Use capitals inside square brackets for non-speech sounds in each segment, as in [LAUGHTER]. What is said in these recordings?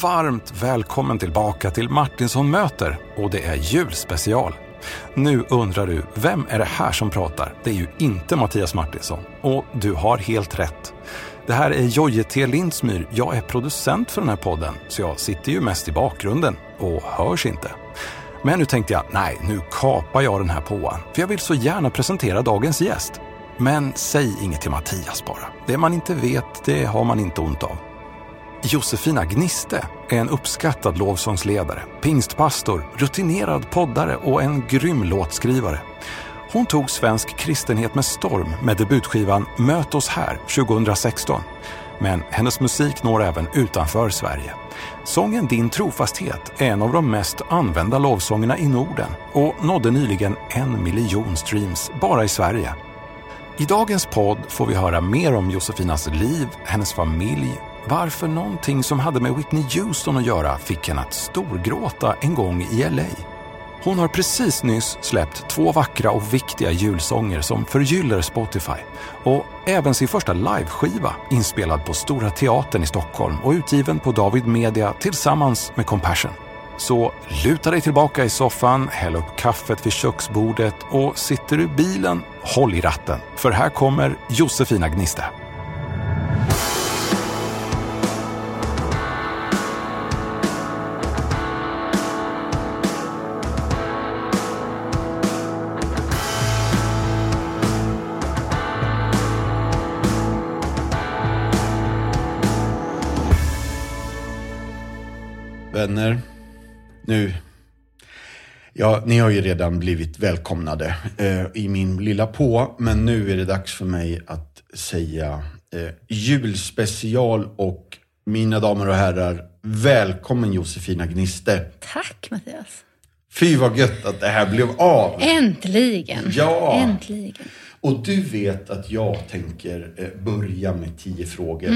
varmt välkommen tillbaka till Martinsson möter och det är julspecial. Nu undrar du, vem är det här som pratar? Det är ju inte Mattias Martinsson. Och du har helt rätt. Det här är Jojje T Lindsmyr. Jag är producent för den här podden, så jag sitter ju mest i bakgrunden och hörs inte. Men nu tänkte jag, nej, nu kapar jag den här påan, för jag vill så gärna presentera dagens gäst. Men säg inget till Mattias bara. Det man inte vet, det har man inte ont av. Josefina Gniste är en uppskattad lovsångsledare, pingstpastor, rutinerad poddare och en grym låtskrivare. Hon tog svensk kristenhet med storm med debutskivan Möt oss här 2016. Men hennes musik når även utanför Sverige. Sången Din trofasthet är en av de mest använda lovsångerna i Norden och nådde nyligen en miljon streams bara i Sverige. I dagens podd får vi höra mer om Josefinas liv, hennes familj, varför någonting som hade med Whitney Houston att göra fick henne att storgråta en gång i LA. Hon har precis nyss släppt två vackra och viktiga julsånger som förgyller Spotify och även sin första liveskiva inspelad på Stora Teatern i Stockholm och utgiven på David Media tillsammans med Compassion. Så luta dig tillbaka i soffan, häll upp kaffet vid köksbordet och sitter du i bilen, håll i ratten. För här kommer Josefina Gniste. Vänner, nu... Ja, ni har ju redan blivit välkomnade eh, i min lilla på, men nu är det dags för mig att säga eh, julspecial och mina damer och herrar, välkommen Josefina Gniste. Tack Mattias. Fy vad gött att det här blev av. Äntligen. Ja. Äntligen. Och du vet att jag tänker eh, börja med tio frågor.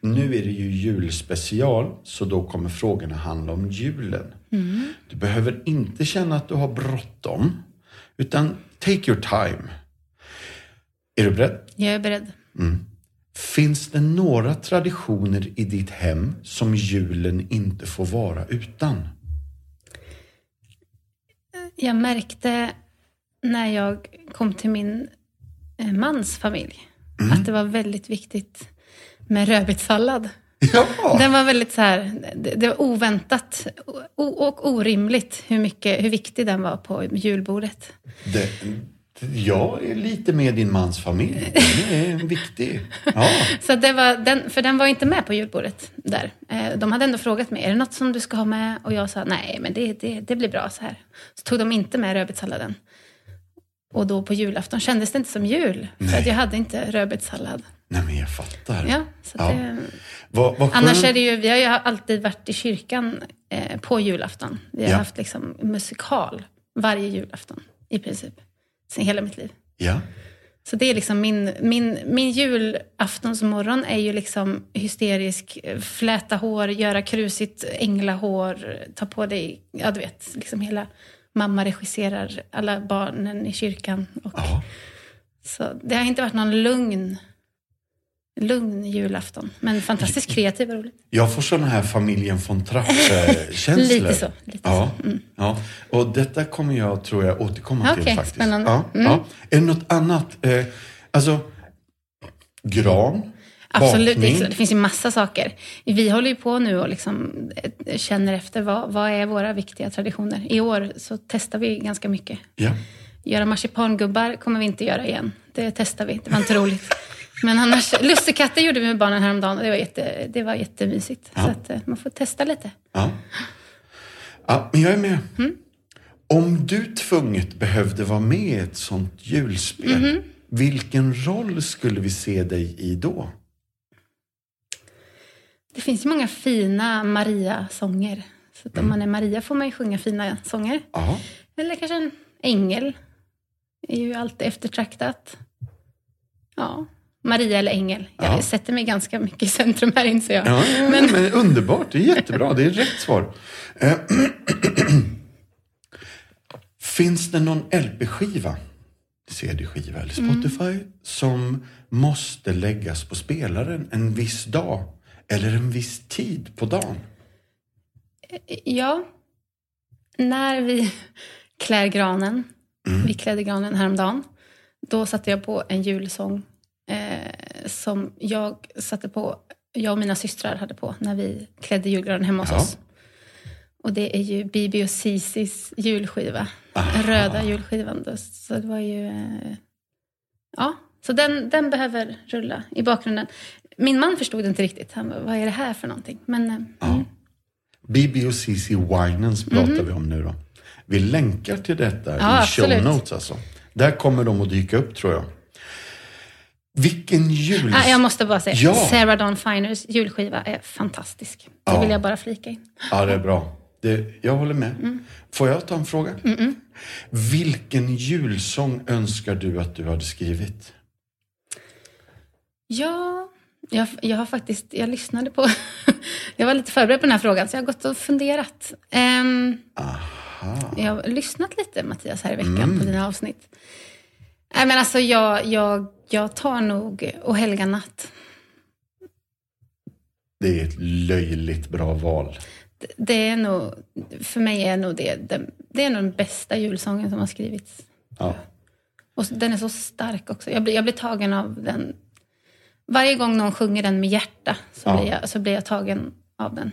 Nu är det ju julspecial, så då kommer frågorna handla om julen. Du behöver inte känna att du har bråttom, utan take your time. Är du beredd? Jag är beredd. Finns det några traditioner i ditt hem som julen inte får vara utan? Jag märkte när jag kom till min mans familj att det var väldigt viktigt med rödbetssallad. Ja! Den var väldigt så här, det, det var oväntat och orimligt hur, mycket, hur viktig den var på julbordet. Det, jag är lite med din mans familj. Det är [LAUGHS] viktig. Ja. Så det var, den, för den var inte med på julbordet där. Eh, De hade ändå frågat mig, är det något som du ska ha med? Och jag sa, nej men det, det, det blir bra så här. Så tog de inte med rödbetssalladen. Och då på julafton kändes det inte som jul. För Nej. att jag hade inte rödbetssallad. Nej, men jag fattar. Ja, så Ja. Det, Vad, vad annars är det ju, vi har ju alltid varit i kyrkan eh, på julafton. Vi har Ja. haft liksom musikal varje julafton i princip. Sen hela mitt liv. Ja. Så det är liksom min, min, min julaftonsmorgon är ju liksom hysterisk, fläta hår, göra krusigt änglahår, ta på dig, ja du vet, liksom hela mamma regisserar alla barnen i kyrkan. Och, ja. Så det har inte varit någon lugn, lugn julafton, men fantastiskt kreativ och rolig. Jag får sådana här familjen von Trapp-känslor. [LAUGHS] Lite så, lite ja. så. Mm. ja. Och detta kommer jag, tror jag, återkomma till Okej, faktiskt. spännande. Ja. Mm. Ja. Är det något annat? Eh, alltså, gran, Absolut, bakning. det, finns ju massa saker. Vi håller ju på nu och liksom eh, känner efter vad, vad är våra viktiga traditioner. I år så testar vi ganska mycket. Ja. Göra marsipangubbar kommer vi inte göra igen. Det testar vi, det var inte roligt. Men annars, lussekatter gjorde vi med barnen häromdagen och det var, jätte, det var jättemysigt. Ja. Så att, eh, man får testa lite. Ja. ja, men jag är med. Mm. Om du tvunget behövde vara med i ett sånt julspel, Mhm. vilken roll skulle vi se dig i då? Det finns ju många fina Maria-sånger. Så att om man är Maria får man ju sjunga fina sånger. Ja. Eller kanske en ängel. är ju alltid eftertraktat. Ja, Maria eller ängel. Jag Ja. sätter mig ganska mycket i centrum här inser jag. Ja, men, Men- underbart. Det är jättebra. Det är rätt svar. Eh, [CLEARS THROAT] Finns det någon LP-skiva, CD-skiva eller Spotify som måste läggas på spelaren en viss dag eller en viss tid på dagen? Ja. När vi [LAUGHS] klär granen, Mm. vi klädde granen häromdagen, då satte jag på en julsång eh, som jag satte på, jag och mina systrar hade på när vi klädde julgranen hemma hos Ja. oss. Och det är ju Bibi och Sisis julskiva. Den röda julskivan. Då. Så det var ju... Eh, ja, så den, den behöver rulla i bakgrunden. Min man förstod inte riktigt. Han bara, vad är det här för någonting? Men eh, mm. Bibi och Cici Winans pratar vi om nu då. Vi länkar till detta Ja, i show notes alltså. Där kommer de att dyka upp tror jag. Vilken jul... ah, jag måste bara säga, Ja. Sarah Dawn Finers julskiva är fantastisk. Det Ja. vill jag bara flika in. Ja, det är bra. Det, jag håller med. Mm. Får jag ta en fråga? Vilken julsång önskar du att du hade skrivit? Ja, jag, jag har faktiskt, jag lyssnade på, [LAUGHS] jag var lite förberedd på den här frågan så jag har gått och funderat. Ehm, jag har lyssnat lite Mattias här i veckan på dina avsnitt. Nej men alltså jag, jag, jag tar nog Och helga natt. Det är ett löjligt bra val. Det- Det är nog, för mig är nog det, den, det är nog den bästa julsången som har skrivits. Ja. Och den är så stark också. Jag blir, jag blir tagen av den. Varje gång någon sjunger den med hjärta så, Ja. blir, jag, så blir jag tagen av den.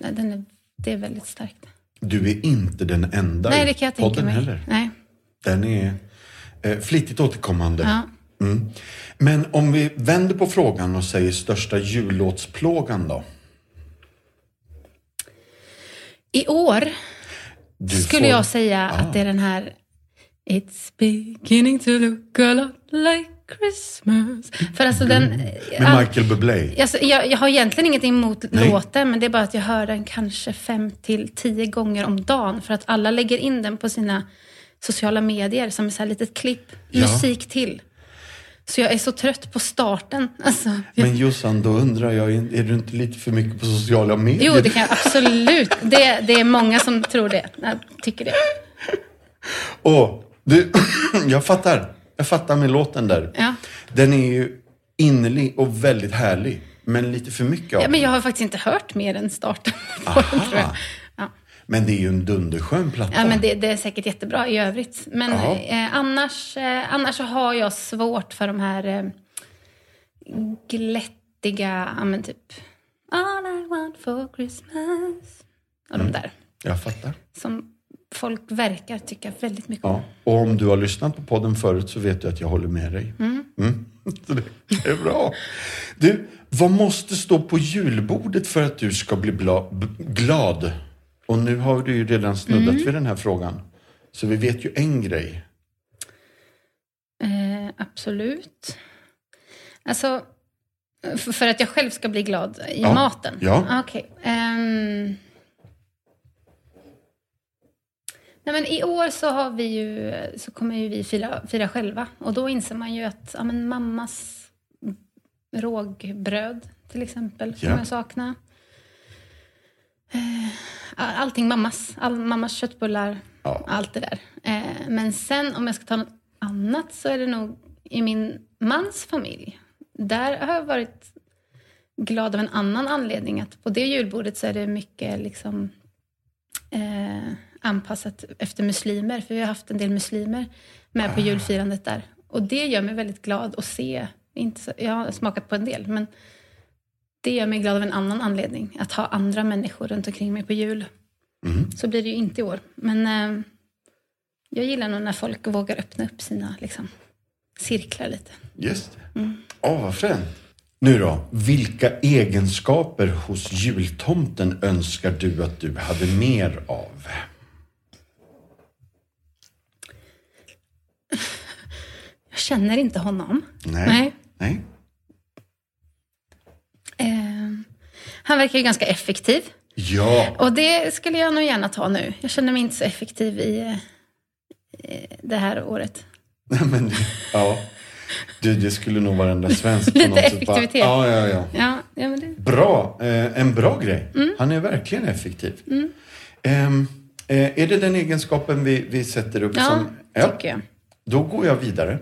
Nej, den är, det är väldigt starkt. Du är inte den enda Nej, det kan jag tänka podden mig. heller. Nej. Den är eh, flitigt återkommande. Ja. Mm. Men om vi vänder på frågan och säger största jullåtsplågan då? I år Du skulle får- jag säga Ah. att det är den här It's beginning to look a lot like Christmas. För alltså den... Med all- Michael Bublé. Alltså, jag, jag har egentligen inget emot Nej. låten, men det är bara att jag hör den kanske fem till tio gånger om dagen. För att alla lägger in den på sina sociala medier som ett så här litet klipp, Ja. musik till. Så jag är så trött på starten. Alltså, jag, Men Jossan, då undrar jag, är du inte lite för mycket på sociala medier? jo, det kan jag absolut. Det, det är många som tror det, jag tycker det. Åh, du, [CLEARS THROAT] jag fattar. Jag fattar med låten där. Ja. Den är ju innerlig och väldigt härlig. Men lite för mycket av Ja, men jag har faktiskt inte hört mer än starten på den, tror jag. Ja. Men det är ju en dunderskön platta. Ja, men det, det är säkert jättebra i övrigt. Men eh, annars, eh, annars så har jag svårt för de här eh, glättiga, ja men typ All I want for Christmas. Och Mm. de där. Jag fattar. Som folk verkar tycka väldigt mycket om. Ja. Och om du har lyssnat på podden förut så vet du att jag håller med dig. Mm. [LAUGHS] Så det är bra. Du, vad måste stå på julbordet för att du ska bli glad? Och nu har du ju redan snuddat Mm. vid den här frågan. Så vi vet ju en grej. Eh, absolut. Alltså, för, att jag själv ska bli glad i Ja. maten? Ja. Okej. ehm. Nej, men I år så, har vi ju, så kommer ju vi fira, fira själva. Och då inser man ju att ja, men mammas rågbröd till exempel kommer Ja. jag sakna. Eh, Allting mammas. All, mammas köttbullar. Ja. Allt det där. Eh, Men sen om jag ska ta något annat så är det nog i min mans familj. Där har jag varit glad av en annan anledning. Att på det julbordet så är det mycket liksom, eh, anpassat efter muslimer. För vi har haft en del muslimer med på julfirandet där. Och det gör mig väldigt glad att se. Inte så, jag har smakat på en del, men det gör mig glad av en annan anledning. Att ha andra människor runt omkring mig på jul. Mm. Så blir det ju inte i år. Men eh, jag gillar nog när folk vågar öppna upp sina liksom, cirklar lite. Just det. Mm. Åh, vad fränt. Nu då, vilka egenskaper hos jultomten önskar du att du hade mer av? [LAUGHS] Jag känner inte honom. Nej. Nej. Nej. Eh, han verkar ju ganska effektiv. Ja. Och det skulle jag nog gärna ta nu. Jag känner mig inte så effektiv i eh, det här året. [LAUGHS] Nej, men, ja. Du, det skulle nog varenda svensk [LAUGHS] på Lite något bara- effektivitet. Ja, ja, ja. Ja, ja men det... Bra. Eh, en bra grej. Mm. Han är verkligen effektiv. Ehm, eh, är det den egenskapen vi, vi sätter upp Ja, som... tycker jag. Då går jag vidare.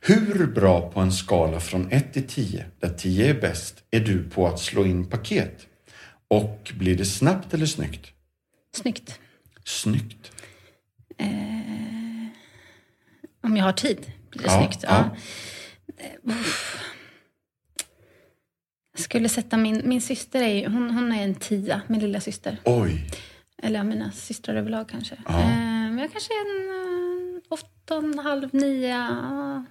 Hur bra på en skala från 1 till 10, där 10 är bäst, är du på att slå in paket? Och blir det snabbt eller snyggt? Snyggt. Snyggt. Eh, om jag har tid blir det Ja, snyggt. ja. Ja. Eh. Jag skulle sätta min, min syster, är hon, hon är en tia, min lilla syster. Oj. Eller mina systrar överlag kanske. Ja. Eh, men jag kanske är en eh, åtta halv, nio,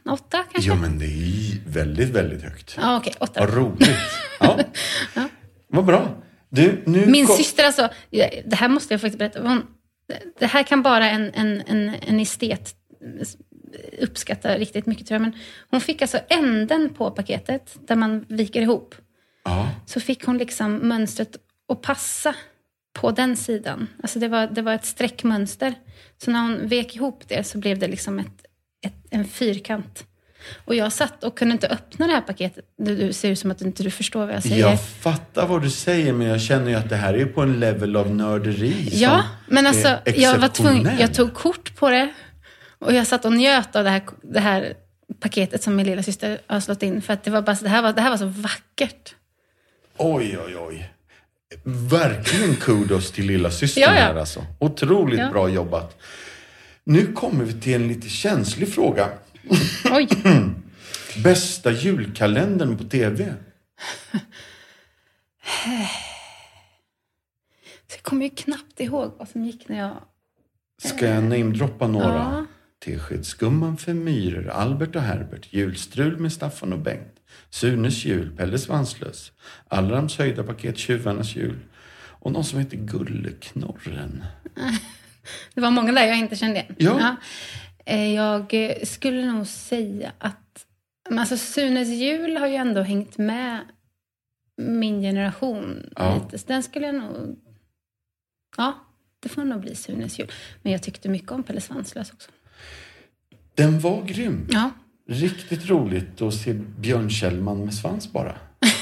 åtta kanske. Jo, men det är väldigt, väldigt högt. Ja, okej, åtta. Vad roligt. [LAUGHS] Ja. Vad bra. Du, nu Min kom- syster alltså, ja, det här måste jag faktiskt berätta. Hon, det här kan bara en, en, en, en estet uppskatta riktigt mycket tror jag. Men hon fick alltså änden på paketet där man viker ihop. Ja. Så fick hon liksom mönstret att passa på den sidan. Alltså det var, det var ett streckmönster. Så när hon vek ihop det så blev det liksom ett, ett, en fyrkant. Och jag satt och kunde inte öppna det här paketet. Du, du ser ut som att du inte du förstår vad jag säger. Jag fattar vad du säger, men jag känner ju att det här är på en level av nörderi Ja, men alltså jag var tvungen, jag tog kort på det och jag satt och njöt av det här, det här paketet som min lilla syster har slått in. För att det var bara det här var, det här var så vackert. Oj, oj, oj. Verkligen kudos till lilla systern Ja, ja. här alltså. Otroligt Ja. bra jobbat. Nu kommer vi till en lite känslig fråga. Oj, [CLEARS THROAT] Bästa julkalendern på TV? jag kommer ju knappt ihåg vad som gick när jag... Ska jag namedroppa några? Ja. Teskedsgumman för myror, Albert och Herbert, Julstrul med Staffan och Bengt, Sunes jul, Pelle Svanslös, Allrams höjda paket, Tjuvarnas jul och någon som heter Gulleknorren. [LAUGHS] Det var många där jag inte kände igen. Ja. Eh, Jag skulle nog säga att... Alltså Sunes jul har ju ändå hängt med min generation Ja. lite. Så den skulle jag nog... Ja, det får nog bli Sunes jul. Men jag tyckte mycket om Pelle Svanslös också. Den var grym. Ja, Riktigt roligt att se Björn Kjellman med svans bara.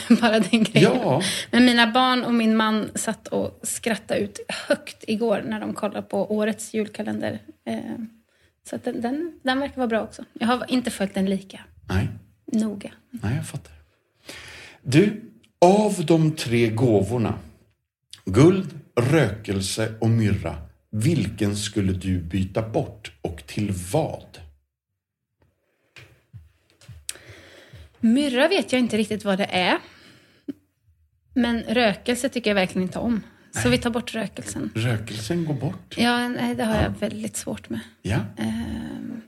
[LAUGHS] bara den grejen. Ja, Men mina barn och min man satt och skrattade ut högt igår när de kollade på årets julkalender. Eh, Så att den, den, den verkar vara bra också. Jag har inte följt den lika nej, noga. nej jag fattar. Du, av de tre gåvorna, guld, rökelse och myrra, vilken skulle du byta bort och till vad? Myrra vet jag inte riktigt vad det är. Men rökelse tycker jag verkligen inte om. Så vi tar bort rökelsen. Rökelsen går bort. Ja, nej, det har jag väldigt svårt med. Ja, Ehm,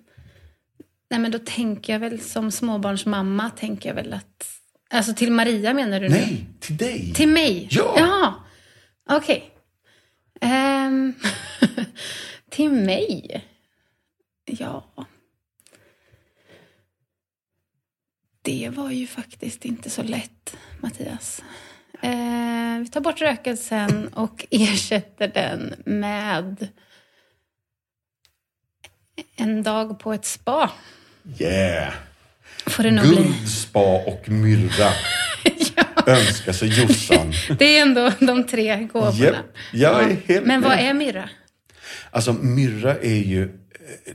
nej, men då tänker jag väl som småbarnsmamma, tänker jag väl att... Alltså till Maria menar du nu? nej, till dig. Till mig? Ja. Jaha. Okej. Ehm, [LAUGHS] till mig? Ja. Det var ju faktiskt inte så lätt, Mattias. Eh, vi tar bort rökelsen och [LAUGHS] ersätter den med en dag på ett spa. Yeah! Får det nog bli. Guld, spa och myrra [LAUGHS] önskar sig Jossan. [LAUGHS] Det är ändå de tre gåvorna. Jag är helt Men vad är myrra? Alltså myrra är ju,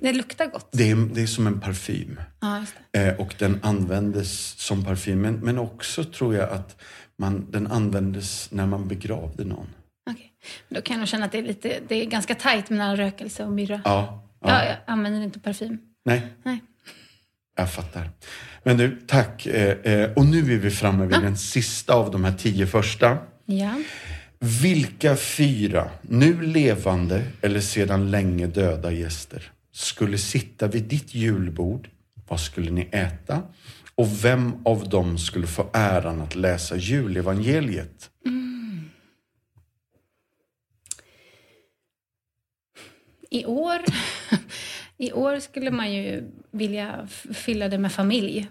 Det luktar gott. det är, det är som en parfym. Ja. Eh, och den användes som parfym. Men, men också tror jag att man, den användes när man begravde någon. Okej. Då kan jag känna att det är, lite, det är ganska tajt mellan rökelse och myrra. Ja, ja. Ja, jag använder inte parfym. Nej, Nej. jag fattar. Men du, tack. Eh, eh, och nu är vi framme vid den sista av de här tio första. Ja. Vilka fyra, nu levande eller sedan länge döda gäster, skulle sitta vid ditt julbord? Vad skulle ni äta? Och vem av dem skulle få äran att läsa julevangeliet? I år, I år skulle man ju vilja fylla det med familj.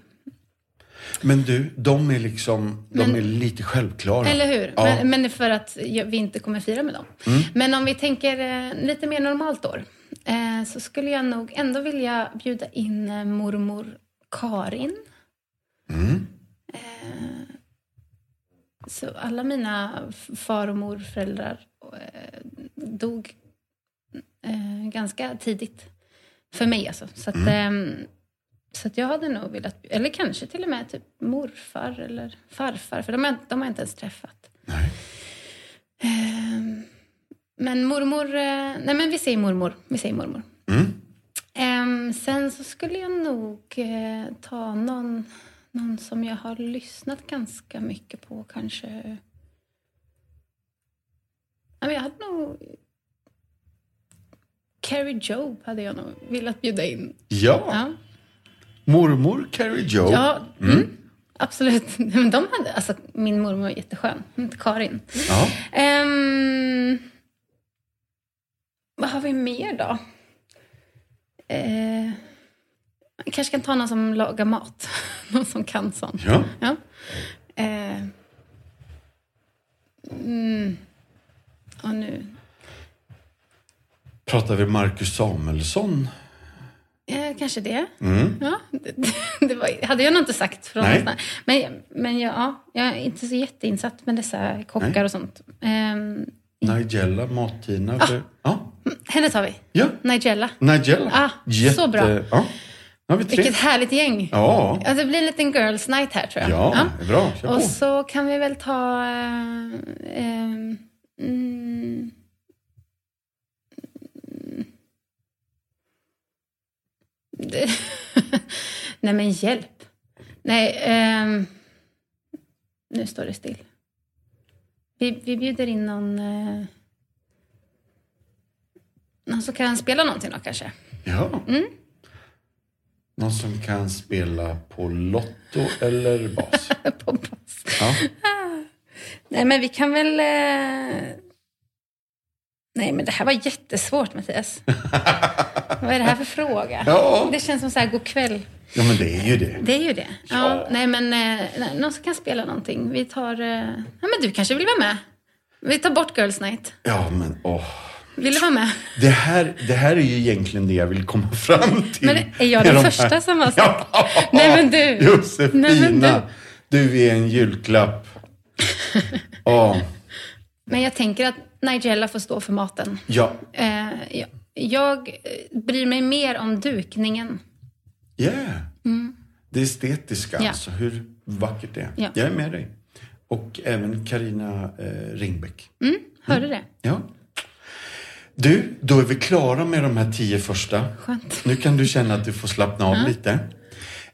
Men du, de är liksom, de Men- är lite självklara. Eller hur? Ja. Men, men för att vi inte kommer fira med dem. Men om vi tänker eh, lite mer normalt år. Eh, så skulle jag nog ändå vilja bjuda in eh, mormor Karin. Mm. Eh, så alla mina far och morföräldrar eh, dog ganska tidigt. För mig alltså. Så att, ehm, så jag hade nog velat, eller kanske till och med typ morfar eller farfar, för de har, de har jag inte ens träffat. Nej. Men mormor... eh, Nej, men vi säger mormor. Vi säger mormor. Mm. Sen så skulle jag nog eh, ta någon, någon som jag har lyssnat ganska mycket på kanske. Ja, men jag hade nog... Carrie Job hade jag nog velat bjuda in. Ja, Ja, mormor Carrie Joe. ja mm. absolut. [LAUGHS] Men de hade, alltså, min mormor var jätteskön. Hon hette Karin. Ja. Ehm, vad har vi mer då? Eh, jag kanske kan ta någon som lagar mat. [LAUGHS] någon som kan sånt. ja. Ja. Eh, mm, och nu... Pratar vi Marcus Samuelsson? Eh, kanske det. Mm. Ja, det, [LAUGHS] det var, hade jag nog inte sagt från Nej. någonstans. Men, men ja, jag är inte så jätteinsatt med dessa kockar Nej. och sånt. Ehm, Nigella, Mat-Tina. eller- Ja. henne tar vi. ja, Nigella. Nigella. Ah, så bra. Ja. Nu. Vilket härligt gäng. Ja. Ja, det blir en liten girls night här tror jag. Ja, är bra. Kör på. Och så kan vi väl ta... eh, ehm, mm, [LAUGHS] nej men hjälp. Nej, ehm, nu står det still. Vi, vi bjuder in någon... eh, någon som kan spela någonting då kanske. Ja. Mm. Någon som kan spela på Lotto eller bas. [LAUGHS] På bas. Ja. Nej, men vi kan väl... Eh... Nej, men det här var jättesvårt, Mattias. [LAUGHS] Vad är det här för fråga? Ja. Det känns som så här, god kväll. ja, men det är ju det. Det är ju det. Ja. Ja. Nej, men eh, någon som kan spela någonting. Vi tar... Eh... Ja, men du kanske vill vara med? Vi tar bort Girls Night. Ja, men åh. Vill du vara med? Det här, det här är ju egentligen det jag vill komma [LAUGHS] fram till. Men är jag den de här- första som har [LAUGHS] sagt? Ja, Nej, men du. Josefina. Nej, men du. du. är en julklapp. Ja, Men jag tänker att Nigella får stå för maten. ja, Eh, jag, jag bryr mig mer om dukningen. yeah. Det estetiska, Ja. alltså hur vackert det är. Ja. Jag är med dig. Och även Karina eh, Ringbäck. Mm, hörde det? Ja. Du, då är vi klara med de här tio första. Skönt. Nu kan du känna att du får slappna av lite.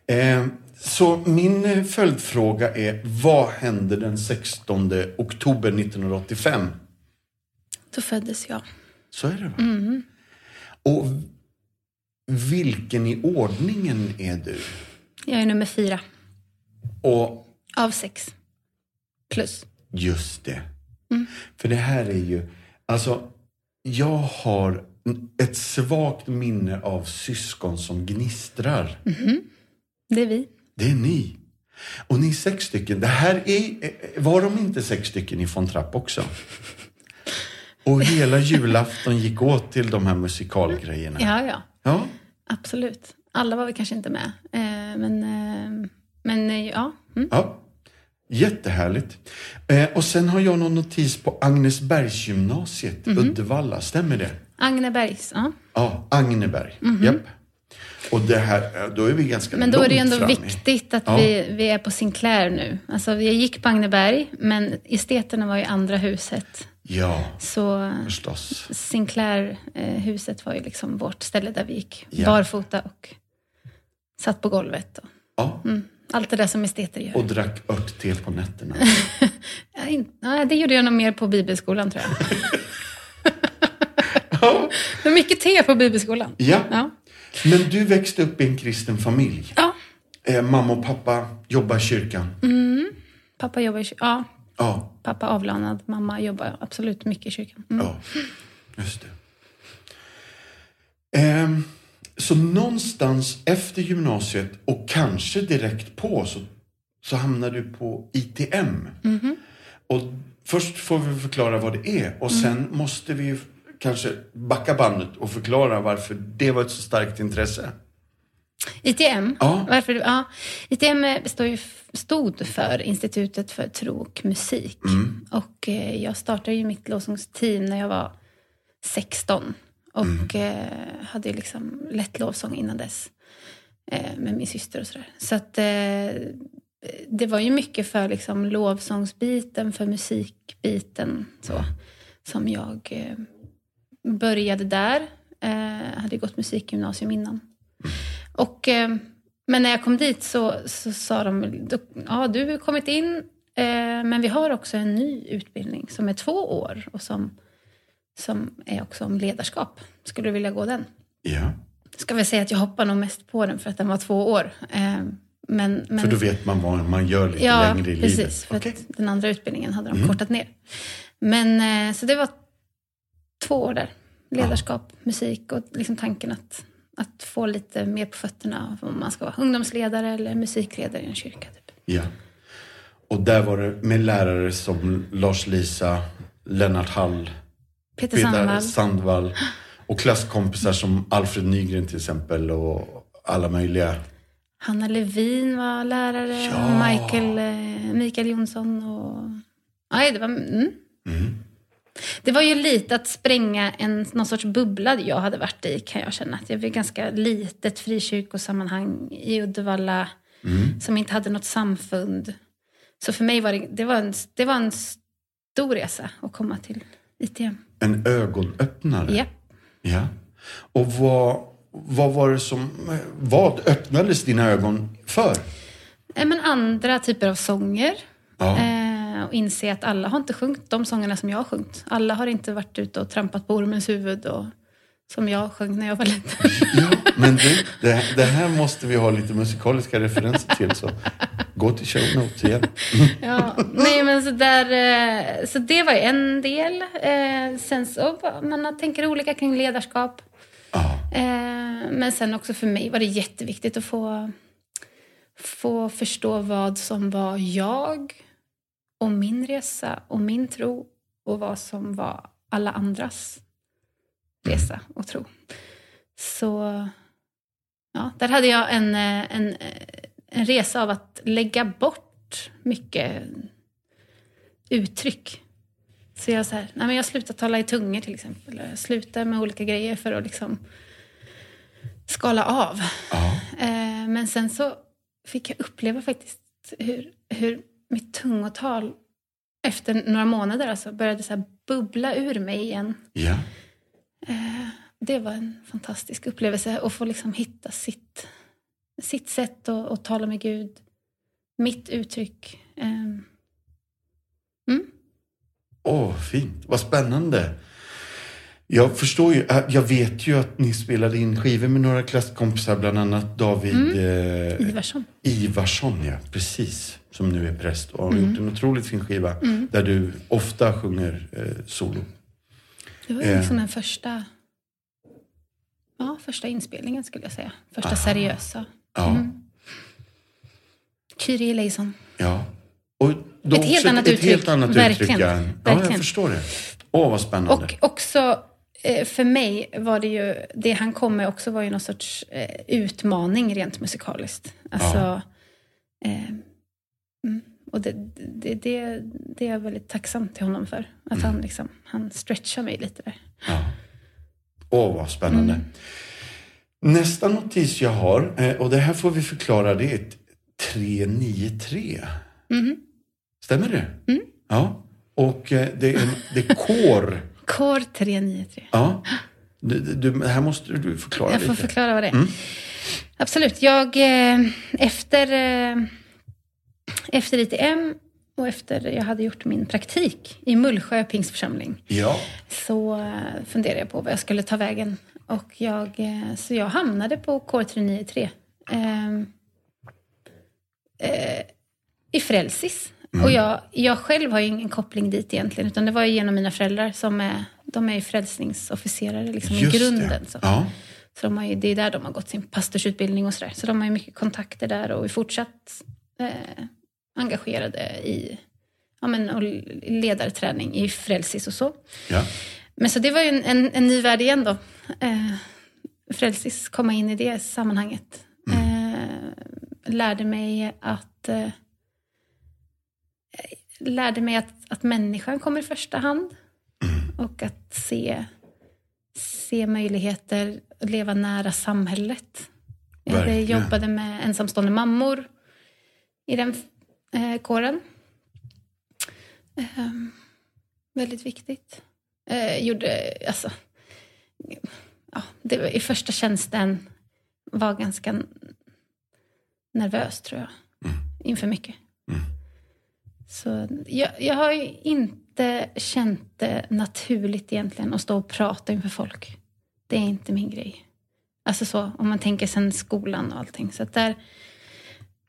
Eh, så min eh, följdfråga är, vad hände den 16 oktober 1985? Då föddes jag. Så är det va? Och vilken i ordningen är du? Jag är nummer fyra Och av sex. Plus. just det. För det här är ju, alltså, jag har ett svagt minne av syskon som gnistrar. Det är vi. Det är ni. Och ni är sex stycken. Det här är, var de inte sex stycken i von Trapp också? Och hela julafton gick åt till de här musikalgrejerna. Ja, ja. Ja. Absolut. Alla var vi kanske inte med. Eh, men, eh, men eh, ja. Mm. ja. Jättehärligt. Eh, och sen har jag någon notis på Agnesbergsgymnasiet, Mhm. Uddevalla. Stämmer det? Agnebergs. Ja. Ja, Agneberg. Japp. Och det här, då är vi ganska. Men då är det ändå fram viktigt att Ja. vi, vi är på Sinclair nu. Alltså, jag gick på Agneberg, men esteterna var i andra huset. Ja, Så förstås. Sinclair-huset var ju liksom vårt ställe där vi gick Ja. barfota och satt på golvet. Och, Ja. mm, allt det där som esteter gör. Och drack örtte på nätterna. [LAUGHS] Ja, det gjorde jag nog mer på bibelskolan tror jag. [LAUGHS] Det var mycket te på bibelskolan. Ja. Ja. Men du växte upp i en kristen familj. ja. Eh, mamma och pappa jobbar i kyrkan. Pappa jobbar i kyr- Ja, Ja, pappa avlanad. Mamma jobbar absolut mycket i kyrkan. Mm. ja, just det. Ehm, så någonstans efter gymnasiet och kanske direkt på så, så hamnar du på ITM. Och först får vi förklara vad det är och sen måste vi kanske backa bandet och förklara varför det var ett så starkt intresse. ITM, Ja. varför, ja, ITM står ju, stod för Institutet för tro och musik. Och eh, jag startade ju mitt lovsångsteam när jag var 16. Och eh, hade liksom lett lovsång innan dess. Eh, med min syster och sådär. Så att eh, det var ju mycket för liksom lovsångsbiten, för musikbiten. Så, som jag eh, började där. Eh, hade gått musikgymnasium innan. Och, eh, men när jag kom dit så, så sa de, ja du har kommit in, eh, men vi har också en ny utbildning som är två år och som, som är också om ledarskap. Skulle du vilja gå den? Ja. Ska vi säga att jag hoppar nog mest på den för att den var två år. Eh, men, men, För då vet man vad man gör lite ja, längre i precis, livet. för Okej. Mm. att den andra utbildningen hade de kortat ner. Men så det var två år där. Ledarskap, musik och liksom tanken att, att få lite mer på fötterna om man ska vara ungdomsledare eller musikledare i en kyrka. Typ. Ja. Och där var det med lärare som Lars-Lisa, Lennart Hall, Peter Sandvall. Sandvall och klasskompisar som Alfred Nygren till exempel och alla möjliga. Hanna Levin var lärare. Ja. Michael, eh, Mikael Jonsson och... Nej, det var... Mm. Det var ju lite att spränga en, någon sorts bubbla jag hade varit i kan jag känna. Att jag var ganska litet frikyrkosammanhang i Uddevalla som inte hade något samfund. Så för mig var det, det, var en, det var en stor resa att komma till ITM. En ögonöppnare. Ja. Ja. Och vad, vad var det som... Vad öppnades dina ögon för? Men andra typer av sånger. Ja. Eh, och inse att alla har inte sjungit de sångerna som jag har sjungit. Alla har inte varit ute och trampat på ormens huvud och, som jag sjöng när jag var liten. [LAUGHS] Ja, men du, det, det här måste vi ha lite musikaliska referenser till. Så gå till show notes igen. [LAUGHS] ja, nej men så, där, eh, så det var en del. Eh, sen så man tänker olika kring ledarskap. Ja. Eh, men sen också för mig var det jätteviktigt att få, få förstå vad som var jag och min resa och min tro och vad som var alla andras resa och tro. Så ja, där hade jag en, eh, en, eh, en resa av att lägga bort mycket uttryck. Så jag så här, nej men jag slutar tala i tungor till exempel. Jag slutar med olika grejer för att liksom skala av. Ja. Eh, men sen så fick jag uppleva faktiskt hur, hur mitt tungotal efter några månader alltså började så bubbla ur mig igen. ja. Eh, det var en fantastisk upplevelse att få liksom hitta sitt, sitt sätt att, att tala med Gud. Mitt uttryck. Eh, mm. Åh, fint. Vad spännande. Jag förstår ju, äh, jag vet ju att ni spelade in skivor med några klasskompisar, bland annat David eh, Ivarsson. Ivarsson, ja. Precis. Som nu är präst och har Mm. gjort en otroligt fin skiva där du ofta sjunger eh, solo. Det var ju Eh. liksom den första, ja, första inspelningen skulle jag säga. Första seriösa. Ja. Mm. Kyrie eleison. ja. Och då Ett helt annat ett uttryck. helt annat Verkligen. uttryck. Ja. ja, jag förstår det. Åh, vad spännande. Och också, eh, för mig var det ju, det han kom med också var ju någon sorts eh, utmaning rent musikaliskt. Alltså, eh, mm, och det, det, det, det är jag väldigt tacksam till honom för. Att Mm. han, liksom, han stretchar mig lite där. Ja. Åh, vad spännande. Mm. Nästa notis jag har, eh, och det här får vi förklara, det är ett 393. Mhm. Stämmer det? Mm. Ja. Och eh, det är, det är kår. [LAUGHS] Kår 393. Ja. Du, du, här måste du förklara Jag får lite. förklara vad det är. Mm. Absolut. Jag, eh, efter, efter ITM och efter jag hade gjort min praktik i Mullsjö pingsförsamling Ja. så eh, funderade jag på vad jag skulle ta vägen. Och jag, eh, så jag hamnade på K393 eh, eh, i Frälsis. Och jag, jag själv har ju ingen koppling dit egentligen, utan det var genom mina föräldrar som är, de är ju frälsningsofficerare liksom, i grunden. det. Så. Ja. Så de har ju, det är där de har gått sin pastorsutbildning och sådär. Så de har ju mycket kontakter där och är fortsatt eh, engagerade i ja, men, och ledarträning i Frälsis och så. ja. Men så det var ju en, en, en ny värld igen då. Eh, Frälsis, komma in i det sammanhanget. Eh, lärde mig att eh, lärde mig att, att människan kommer i första hand. Och att se, se möjligheter att leva nära samhället. Jag jobbade med ensamstående mammor i den eh, kåren. Eh, väldigt viktigt. Eh, gjorde, alltså, ja, det, var- i första tjänsten var ganska nervös tror jag. Inför mycket. Så jag, jag har ju inte känt det naturligt egentligen att stå och prata inför folk. Det är inte min grej. Alltså så, om man tänker sen skolan och allting. Så där,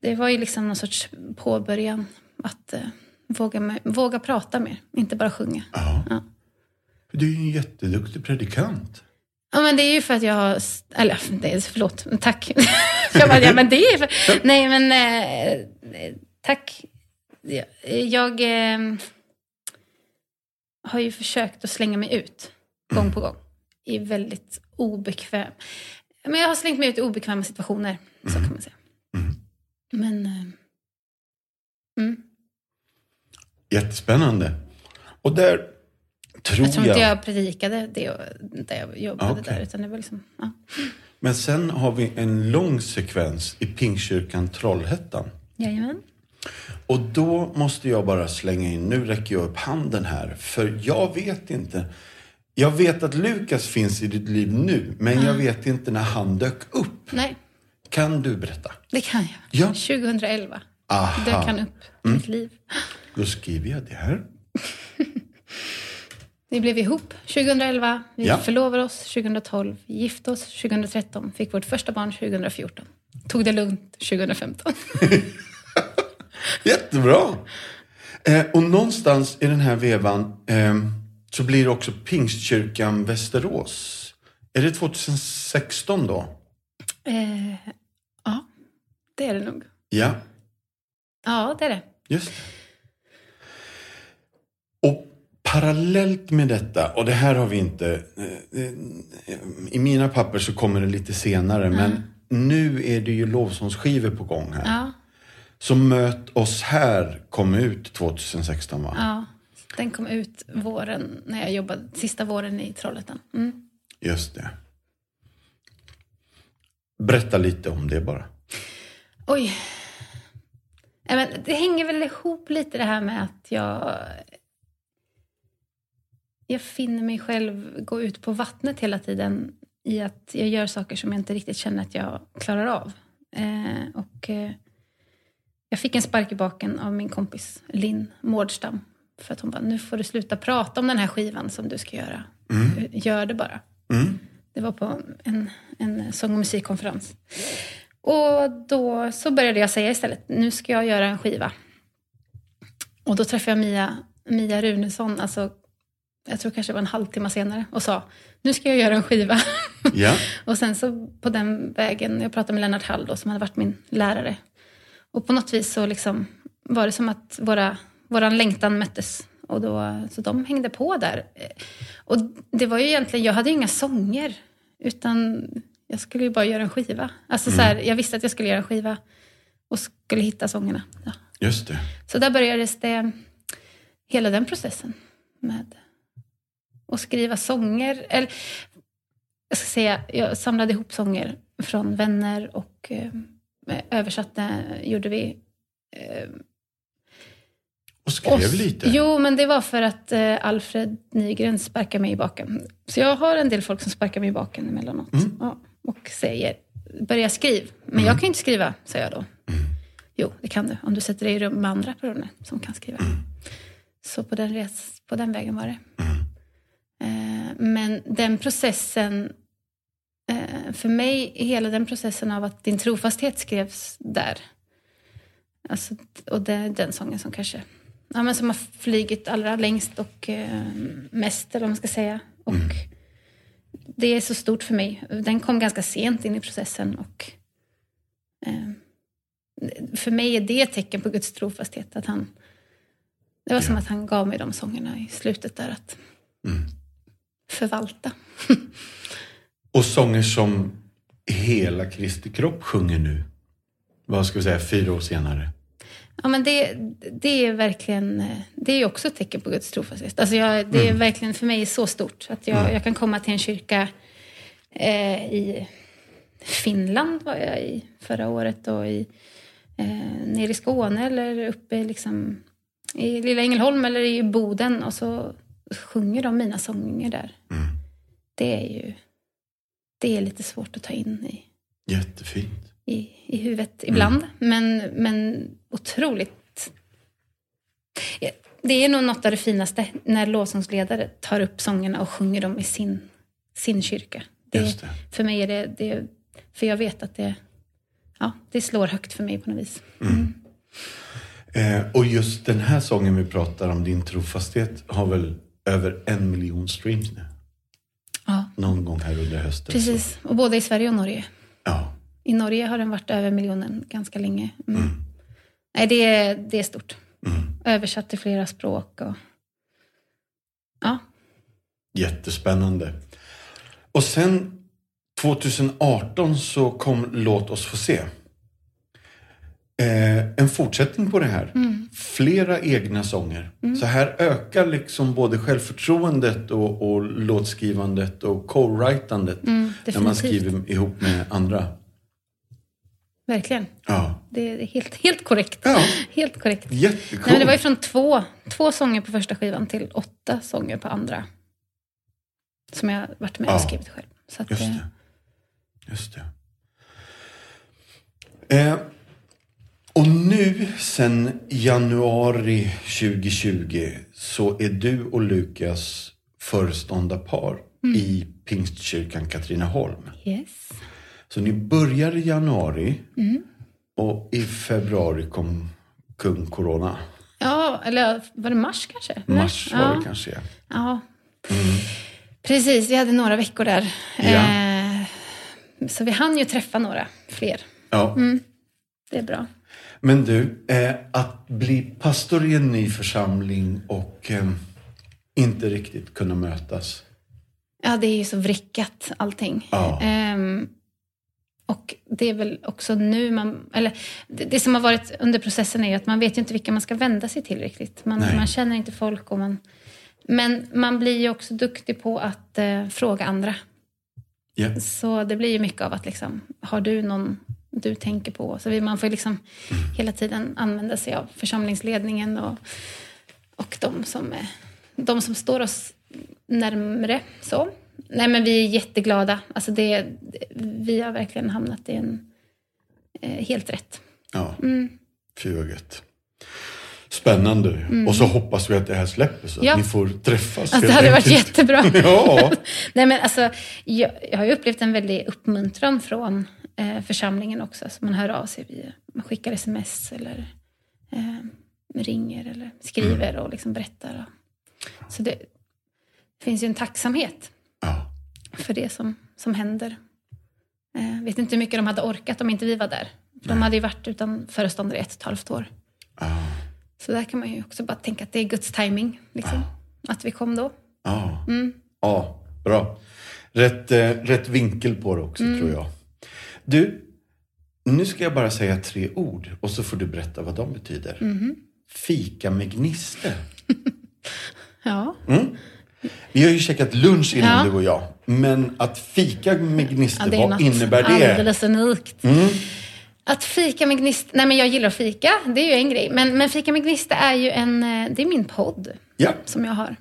det var ju liksom någon sorts påbörjan att eh, våga, med, våga prata mer, inte bara sjunga. Ja. Ja. Du är ju en jätteduktig predikant. Ja, men det är ju för att jag har... Eller det är, förlåt, tack. [LAUGHS] jag bara, ja, men det är för, Nej, men eh, tack. Jag, eh, har ju försökt att slänga mig ut gång på gång. I väldigt obekväm... Men jag har slängt mig ut i obekväma situationer, så kan man säga. Mm. Men... Eh, mm. Jättespännande. Och där tror Jag tror jag... inte jag predikade det, där jag jobbade Okej. där, utan det var liksom... Ja. Men sen har vi en lång sekvens i Pingstkyrkan Trollhättan. Jajamän. Och då måste jag bara slänga in, nu räcker jag upp handen här, för jag vet inte. Jag vet att Lukas finns i ditt liv nu, men jag vet inte när han dök upp. Nej, Kan du berätta? det kan jag. Ja. 2011 Aha. dök han upp i mitt liv. Då skriver jag det här. [LAUGHS] Vi blev ihop 2011, vi Ja. förlovade oss 2012, gifte oss 2013, fick vårt första barn 2014. Tog det lugnt 2015. [LAUGHS] Jättebra! Eh, och någonstans i den här vevan eh, så blir det också Pingstkyrkan Västerås. Är det 2016 då? eh, det är det nog. Ja, Ja, det är det. just. Och parallellt med detta, och det här har vi inte... Eh, I mina papper så kommer det lite senare, men nu är det ju lovsångsskivor på gång här. Ja, Så Möt oss här kom ut 2016 va? ja. Den kom ut våren, när jag jobbade, sista våren i Trollhättan. Mm. Just det. Berätta lite om det bara. Oj. Men det hänger väl ihop lite det här med att jag... Jag finner mig själv gå ut på vattnet hela tiden i att jag gör saker som jag inte riktigt känner att jag klarar av. Eh, och eh, jag fick en spark i baken av min kompis Linn Mårdstam. För att hon bara, nu får du sluta prata om den här skivan som du ska göra. Gör det bara. Mm. Det var på en, en sång och musikkonferens. Och då så började jag säga istället, nu ska jag göra en skiva. Och då träffade jag Mia, Mia Runesson, alltså, jag tror kanske det var en halvtimme senare, och sa, nu ska jag göra en skiva. Ja, [LAUGHS] och sen så på den vägen, jag pratade med Lennart Hall då, som hade varit min lärare. Och på något vis så liksom var det som att våra, våran längtan möttes. Och då, så de hängde på där. Och det var ju egentligen, jag hade ju inga sånger. Utan jag skulle ju bara göra en skiva. Alltså så här, jag visste att jag skulle göra en skiva. Och skulle hitta sångerna. Ja. just det. Så där började det, hela den processen. Med att skriva sånger. Eller, jag ska säga, jag samlade ihop sånger från vänner och eh, översatte, gjorde vi. Eh, Och skrev och- lite. Jo, men det var för att eh, Alfred Nygren sparkar mig i baken. Så jag har en del folk som sparkar mig i baken emellanåt. Mm. Ja, och säger, börja skriv. Men jag kan inte skriva, sa jag då. Mm. Jo, det kan du. Om du sätter dig i rum med andra personer som kan skriva. Mm. Så på den, res, på den vägen var det. Mm. Eh, men den processen, eh, för mig, hela den processen av att din trofasthet skrevs där. Alltså, och det är den sången som kanske, ja men som har flygit allra längst och eh, mest, eller vad man ska säga. Och det är så stort för mig. Den kom ganska sent in i processen och eh, för mig är det ett tecken på Guds trofasthet. Att han, det var som att han gav mig de sångerna i slutet där att förvalta. [LAUGHS] Och sånger som hela Kristi kropp sjunger nu. Vad ska vi säga, fyra år senare. Ja, men det, det är verkligen, det är också ett tecken på Guds trofasthet. Alltså jag, det är verkligen för mig så stort att jag, jag kan komma till en kyrka eh, i Finland var jag i förra året och i, eh, nere i Skåne eller uppe liksom, i Lilla Ängelholm eller i Boden och så sjunger de mina sånger där. det är ju det är lite svårt att ta in i, Jättefint. I, i huvudet ibland. Men, men otroligt... Det är nog något av det finaste när lovsångsledare tar upp sångerna och sjunger dem i sin, sin kyrka. Det, det. För mig är det, det... För jag vet att det, ja, det slår högt för mig på något vis. Eh, och just den här sången vi pratar om, Din trofasthet, har väl över en miljon streams nu. Ja, Någon gång här under hösten. precis. Och både i Sverige och Norge. Ja. I Norge har den varit över miljonen ganska länge. Mm. Nej, det är, det är stort. Mm. Översatt till flera språk. Och... Ja, Jättespännande. Och sen 2018 så kom Låt oss få se. Eh, en fortsättning på det här. Flera egna sånger. Så här ökar liksom både självförtroendet och, och låtskrivandet och co-writandet. när man skriver ihop med andra. Verkligen. Ja, Det är helt, helt korrekt. Ja. Helt korrekt. Nej, men det var ju från två, två sånger på första skivan till åtta sånger på andra. Som jag varit med och Ja. skrivit själv. Så att, Just det. Just det. Eh, och nu sen januari 2020 så är du och Lukas föreståndarpar Mm. i Pingstkyrkan Katrineholm. Yes. Så ni börjar i januari Mm. och i februari kom kung corona. Ja, eller var det mars kanske? Mars var ja. det kanske. Ja. Precis, vi hade några veckor där. Ja. Eh, så vi hann ju träffa några fler. Ja. Mm. Det är bra. Men du, eh, att bli pastor i en ny församling och eh, inte riktigt kunna mötas. Ja, det är ju så vrickat allting. Ja. Ehm, och det är väl också nu man... Eller det, det som har varit under processen är ju att man vet ju inte vilka man ska vända sig till riktigt. Man, man känner inte folk och man... Men man blir ju också duktig på att eh, fråga andra. Ja. Så det blir ju mycket av att liksom, har du någon du tänker på? Så man får liksom hela tiden använda sig av församlingsledningen och, och de, som de som står oss närmre. Så. Nej men vi är jätteglada. Alltså det, vi har verkligen hamnat i en eh, helt rätt. Ja, Mm. fy vad gött. Spännande. Och så hoppas vi att det här släpper så Ja. att ni får träffas. Alltså det hade varit enkelt. jättebra. [LAUGHS] Ja, [LAUGHS] Nej, men alltså, jag, jag har ju upplevt en väldig uppmuntran från eh, församlingen också. Så man hör av sig, via, man skickar sms eller eh, ringer eller skriver och liksom berättar. Så det, det finns ju en tacksamhet. För det som, som händer. Eh, vet inte hur mycket de hade orkat om inte vi var där. De hade ju varit utan föreståndare i ett och ett halvt år. ja. Så där kan man ju också bara tänka att det är Guds timing. Liksom, Att vi kom då. Ja, Mm. ja bra. Rätt, eh, rätt vinkel på det också Mm. tror jag. Du, nu ska jag bara säga tre ord och så får du berätta vad de betyder. Mhm. Fika med gnister. [LAUGHS] Ja. Vi har ju käkat lunch innan Ja. du och jag. Men att fika med gnister, Ja, det är vad innebär det? alldeles unikt. Att fika med gnista, nej men jag gillar att fika, det är ju en grej. Men, men fika med gnista är ju en, eh, det är min podd Ja, som jag har.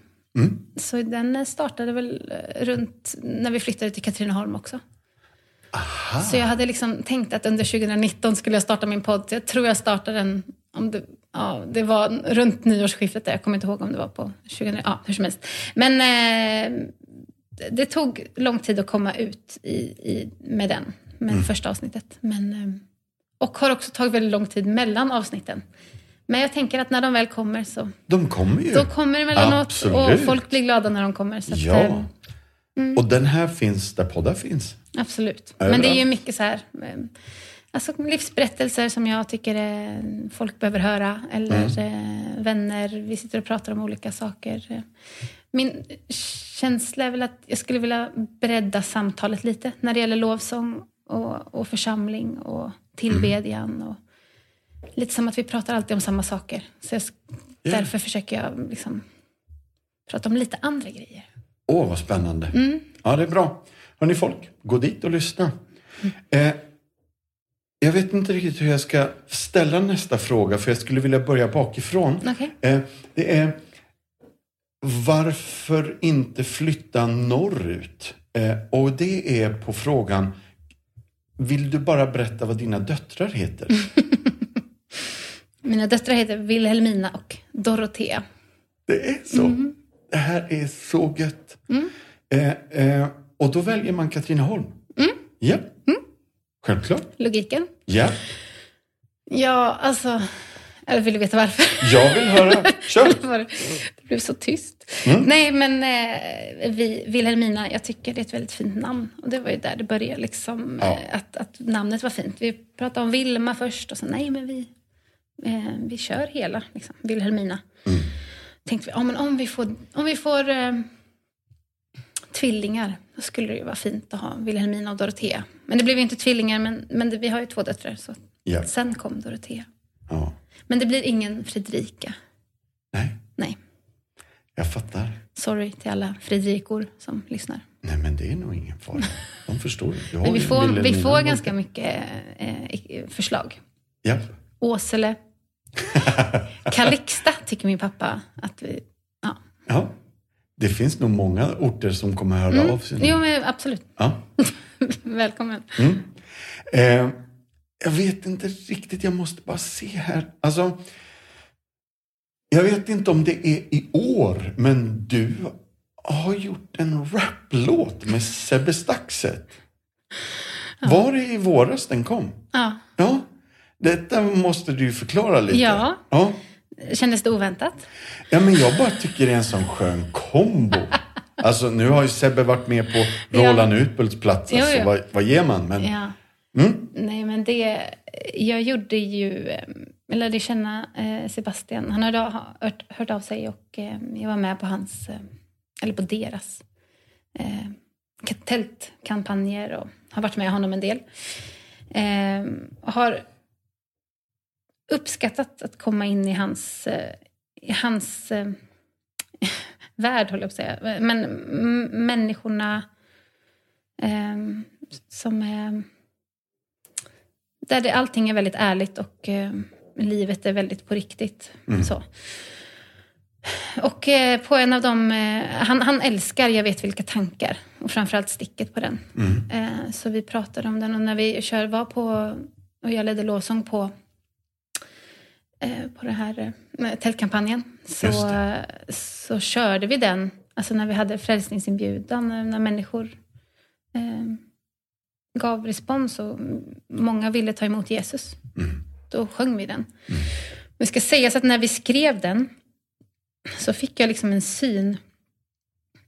Så den eh, startade väl eh, runt när vi flyttade till Katrineholm också. Så jag hade liksom tänkt att under 2019 skulle jag starta min podd. Jag tror jag startade den, om det, ja, det var runt nyårsskiftet, där. jag kommer inte ihåg om det var på 20, ja hur som helst. Men eh, det- tog lång tid att komma ut i, i, med den, med första avsnittet. Men, eh, och har också tagit väldigt lång tid mellan avsnitten. Men jag tänker att när de väl kommer så de kommer ju. då kommer det emellanåt Absolut. och folk blir glada när de kommer. Så att, Ja. eh, Och den här finns där poddar finns. Absolut. Överallt. Men det är ju mycket så här, eh, alltså livsberättelser som jag tycker folk behöver höra. Eller eh, vänner, vi sitter och pratar om olika saker. Min känsla är väl att jag skulle vilja bredda samtalet lite när det gäller lovsång och, och församling och tillbedjan. Och, lite som att vi pratar alltid om samma saker. Så jag, Ja. därför försöker jag liksom prata om lite andra grejer. Åh, vad spännande. Mm. Ja, det är bra. Hörni folk, gå dit och lyssna. Eh, jag vet inte riktigt hur jag ska ställa nästa fråga, för jag skulle vilja börja bakifrån. Okej. Eh, det är varför inte flytta norrut? Eh, och det är på frågan, vill du bara berätta vad dina döttrar heter? [LAUGHS] Mina döttrar heter Wilhelmina och Dorotea. Det är så. Det här är så gött. Eh, eh, och då väljer man Katrineholm. Ja, självklart. Logiken? Ja, Ja, alltså... Eller vill du veta varför? jag vill höra. Kör! [LAUGHS] Det blev så tyst. Mm. Nej, men eh, vi, Wilhelmina, jag tycker det är ett väldigt fint namn. Och det var ju där det började, liksom, Ja. eh, att, att namnet var fint. Vi pratade om Vilma först och så nej, men vi, eh, vi kör hela, liksom, Wilhelmina. Mm. Tänkte vi, ja, men om vi får, om vi får eh, tvillingar, då skulle det ju vara fint att ha Wilhelmina och Dorotea. Men det blev ju inte tvillingar, men, men det, vi har ju två döttrar. Så Ja. sen kom Dorotea. ja. Men det blir ingen Fredrika. Nej, Nej. jag fattar. Sorry till alla Fredrikor som lyssnar. Nej, men det är nog ingen fara. De förstår. Men vi får, vi får ganska mycket eh, förslag. Ja. Åsele. [LAUGHS] Kalixta tycker min pappa att vi... Ja. ja. Det finns nog många orter som kommer höra av sig. nu. Jo, men absolut. Ja. [LAUGHS] Välkommen. Eh, jag vet inte riktigt, jag måste bara se här. Alltså, jag vet inte om det är i år, men du har gjort en raplåt med Sebbe Staxet. Var det i våras den kom? Ja. Ja, detta måste du förklara lite. Ja. ja. Kändes det oväntat? Ja, men jag bara tycker det är en sån skön kombo. [LAUGHS] Alltså nu har ju Sebbe varit med på Roland Utbults plats. Alltså, jo. vad, vad ger man? Men, Ja. Mm. Nej, men det... Jag gjorde ju... Jag lärde känna eh, Sebastian. Han hade ha- hört, hört av sig och eh, jag var med på hans... eh, Eller på deras ka- tältkampanjer och har varit med honom en del. Eh, har uppskattat att komma in i hans, eh, i hans eh, [LAUGHS] värld, håller jag på att säga. Men människorna eh, som är... Där det, allting är väldigt ärligt och eh, livet är väldigt på riktigt. Så. Och eh, på en av dem, eh, han, han älskar Jag vet vilka tankar och framförallt sticket på den. Eh, så vi pratade om den och när vi kör, var på, och jag ledde lovsång på, på den här eh, tältkampanjen, så, eh, så körde vi den, alltså när vi hade frälsningsinbjudan, eh, när människor eh, gav respons och många ville ta emot Jesus. Då sjöng vi den. Det ska sägas att när vi skrev den så fick jag liksom en syn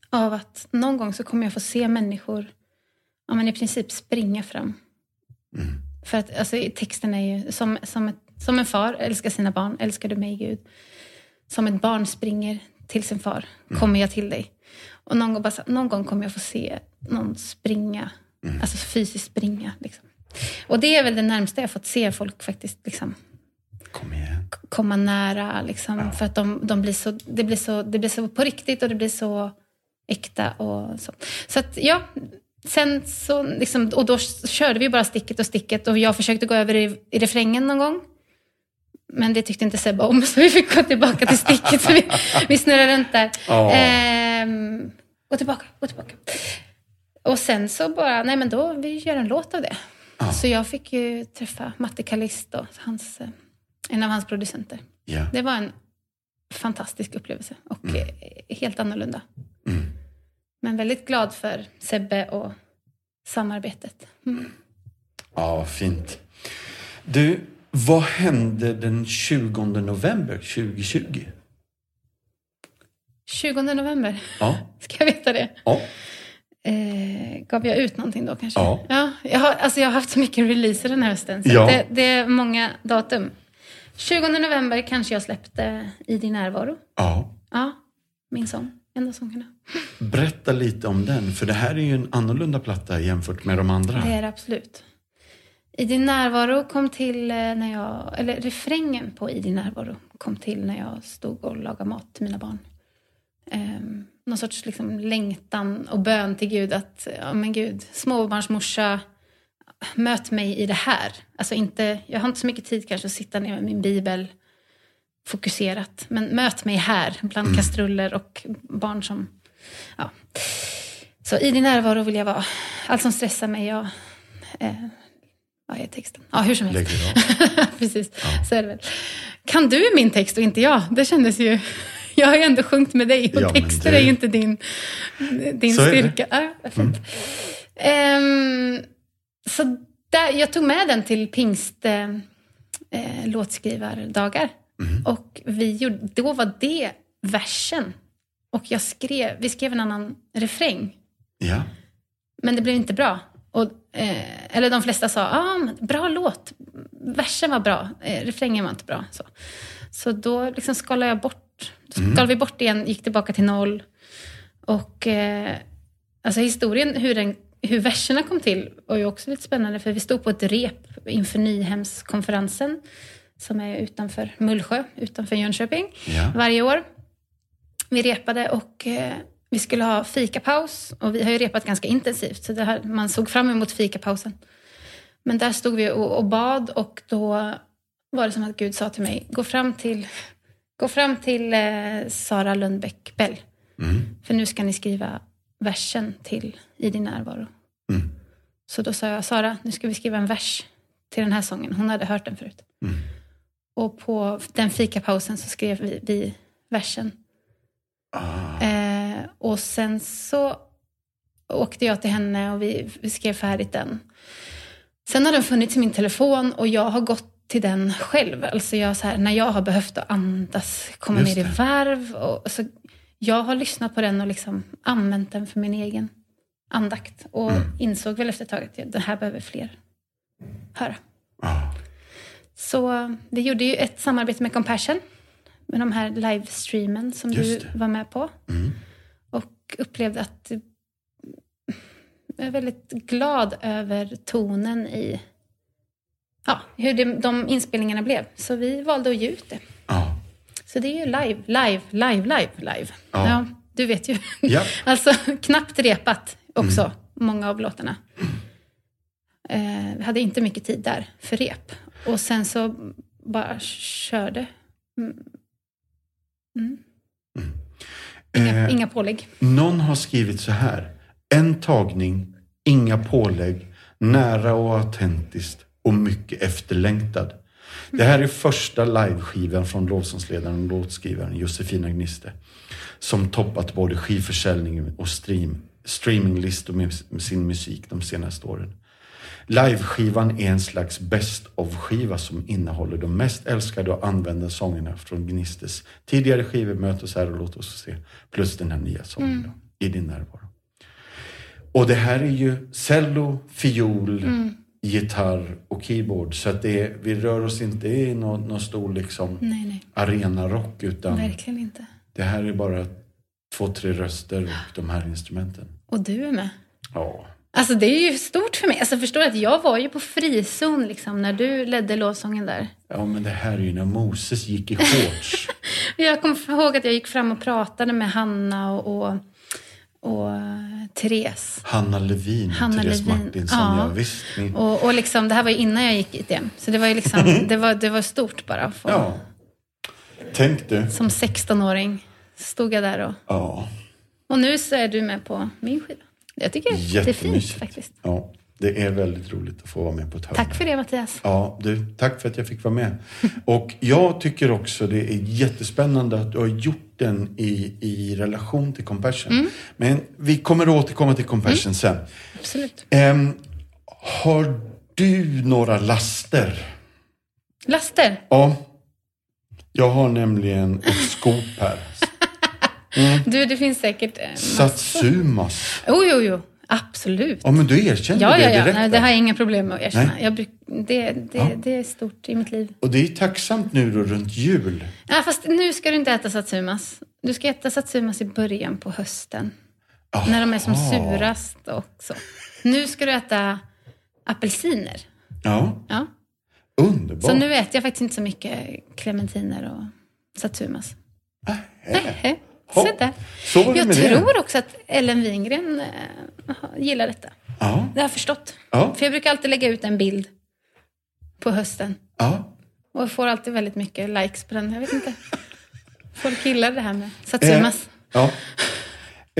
av att någon gång så kommer jag få se människor ja, men i princip springa fram. För att alltså, texten är ju som, som, ett, som en far älskar sina barn, älskar du mig Gud. Som ett barn springer till sin far, kommer jag till dig. Och någon gång, bara, någon gång kommer jag få se någon springa, alltså fysiskt springa. Liksom. Och det är väl det närmsta jag fått se folk faktiskt liksom, Kom komma nära. Liksom, För att de, de blir så, det, blir så, det blir så på riktigt och det blir så äkta. Och så. så att ja, sen så liksom, och då körde vi bara sticket och sticket och jag försökte gå över i, i refrängen någon gång. Men det tyckte inte Sebbe om [LAUGHS] så vi fick gå tillbaka till sticket. så vi, vi snurrade runt där. Ja. Ehm, gå tillbaka, gå tillbaka. Och sen så bara, nej men då, vi gör en låt av det. Så jag fick ju träffa Matte Callisto, hans, eh, en av hans producenter. Ja. Det var en fantastisk upplevelse och Mm. eh, helt annorlunda. Men väldigt glad för Sebbe och samarbetet. Mm. ja, vad fint. Du, vad hände den 20 november 2020? 20 november, Ja. ska jag veta det? ja. Eh, gav jag ut någonting då kanske? Ja. ja jag, har, alltså jag har haft så mycket releaser den här hösten. Så Ja. det, det är många datum. 20 november kanske jag släppte I din närvaro. ja. Ja, min sång. Enda sångerna. Berätta lite om den, för det här är ju en annorlunda platta jämfört med de andra. Det är det absolut. I din närvaro kom till eh, när jag, eller refrängen på I din närvaro kom till när jag stod och lagade mat till mina barn. Um, någon sorts liksom längtan och bön till Gud att, ja men Gud, småbarnsmorsa, möt mig i det här. Alltså inte, jag har inte så mycket tid kanske att sitta ner med min bibel fokuserat, men möt mig här bland kastruller och barn som, ja. Så i din närvaro vill jag vara. Allt som stressar mig, jag... Eh, vad är texten? Ja, hur som helst. [LAUGHS] Precis, så är det väl. Kan du min text och inte jag? Det kändes ju... [LAUGHS] Jag har ju ändå sjungit med dig och Ja, texter det- är ju inte din, din Så styrka. Ja, fint. Ehm, så där, jag tog med den till pingst eh, eh, låtskrivardagar. Mm. Och vi gjorde, då var det versen. Och jag skrev, vi skrev en annan refräng. Ja. Men det blev inte bra. Och, eh, eller de flesta sa, ah, bra låt. Versen var bra, eh, refrängen var inte bra. Så, så då liksom skalade jag bort. Skalade vi bort igen, gick tillbaka till noll. Och eh, alltså historien, hur, den, hur verserna kom till var ju också lite spännande. För vi stod på ett rep inför Nyhemskonferensen. Som är utanför Mullsjö, utanför Jönköping. Ja. Varje år. Vi repade och eh, vi skulle ha fikapaus. Och vi har ju repat ganska intensivt, så här, man såg fram emot fikapausen. Men där stod vi och, och bad och då var det som att Gud sa till mig, gå fram till, gå fram till eh, Sara Lundbäck Bell. Mm. För nu ska ni skriva versen till I din närvaro. Mm. Så då sa jag, Sara, nu ska vi skriva en vers till den här sången. Hon hade hört den förut. Mm. Och på den fikapausen så skrev vi, vi versen. Ah. Eh, och sen så åkte jag till henne och vi, vi skrev färdigt den. Sen har den funnits i min telefon och jag har gått till den själv. Alltså jag, så här, när jag har behövt att andas, komma Just ner i varv. Och, så jag har lyssnat på den och liksom använt den för min egen andakt. Och Mm. insåg väl efter ett tag att det här behöver fler höra. Ah. Så vi gjorde ju ett samarbete med Compassion. Med de här livestreamen som Just du det. var med på. Mm. Upplevde att jag är väldigt glad över tonen i ja, hur det, de inspelningarna blev. Så vi valde att ge ut det. Ja. Så det är ju live, live, live, live, live. Ja. du vet ju. Ja. [LAUGHS] alltså knappt repat också, många av låtarna. Eh, vi hade inte mycket tid där för rep. Och sen så bara körde. Mm. Mm. Inga, Eh, inga pålägg. Någon har skrivit så här. En tagning, inga pålägg, nära och autentiskt och mycket efterlängtad. Det här är första liveskivan från lovsångsledaren och låtskrivaren Josefina Gniste. Som toppat både skivförsäljning och stream, streaminglistor med med sin musik de senaste åren. Liveskivan är en slags best of-skiva som innehåller de mest älskade och använda sångerna från Gnistes tidigare skivor Möt oss här och låt oss se. Plus den här nya sången då, I din närvaro. Och det här är ju cello, fiol, gitarr och keyboard. Så att det är, vi rör oss inte i någon, någon stor liksom Nej, nej. arenarock utan Verkligen inte. det här är bara två, tre röster och de här instrumenten. Och du är med. Ja. Alltså det är ju stort för mig. Alltså förstår att jag var ju på frizon liksom när du ledde lovsången där. ja, men det här är ju när Moses gick i shorts. [LAUGHS] Jag kommer ihåg att jag gick fram och pratade med Hanna och, och, och Therese. Hanna Levin och Hanna Therese Levin, Martinsson. ja. Ja. visst. Min, Och, och liksom, det här var ju innan jag gick ITM. Så det var ju liksom, [LAUGHS] det var, det var stort bara. få- ja. Tänk du. Som 16-åring stod jag där och... Ja. Och nu så är du med på min skiva. Jag tycker det är fint faktiskt. Ja, det är väldigt roligt att få vara med på ett hörn. Tack för det Mattias. Ja, du, tack för att jag fick vara med. Och jag tycker också det är jättespännande att du har gjort den i, i relation till Compassion. Mm. Men vi kommer att återkomma till Compassion sen. Absolut. Ehm, har du några laster? Laster. Ja. Jag har nämligen ett skop här. [LAUGHS] Du, det finns säkert... eh, Satsumas. Jo, jo, jo. Absolut. Ja, men du erkände Ja, det ja, ja. direkt. Nej, det har jag inga problem med att erkänna. Nej. Jag, bruk- det, det, Ja. det är stort i mitt liv. Och det är tacksamt nu då runt jul. Ja, fast nu ska du inte äta satsumas. Du ska äta satsumas i början på hösten. När de är som Aha. surast också. Nu ska du äta apelsiner. Ja, Ja. underbart. Så nu äter jag faktiskt inte så mycket clementiner och satsumas. Nej, Hopp. Så där. Så var det Jag tror det. också att Ellen Wingren eh, gillar detta. Ja, Det har jag förstått. Ja. För jag brukar alltid lägga ut en bild på hösten. ja. Och jag får alltid väldigt mycket likes på den. Jag vet inte. [LAUGHS] Folk gillar det här med satsumas. Eh, ja.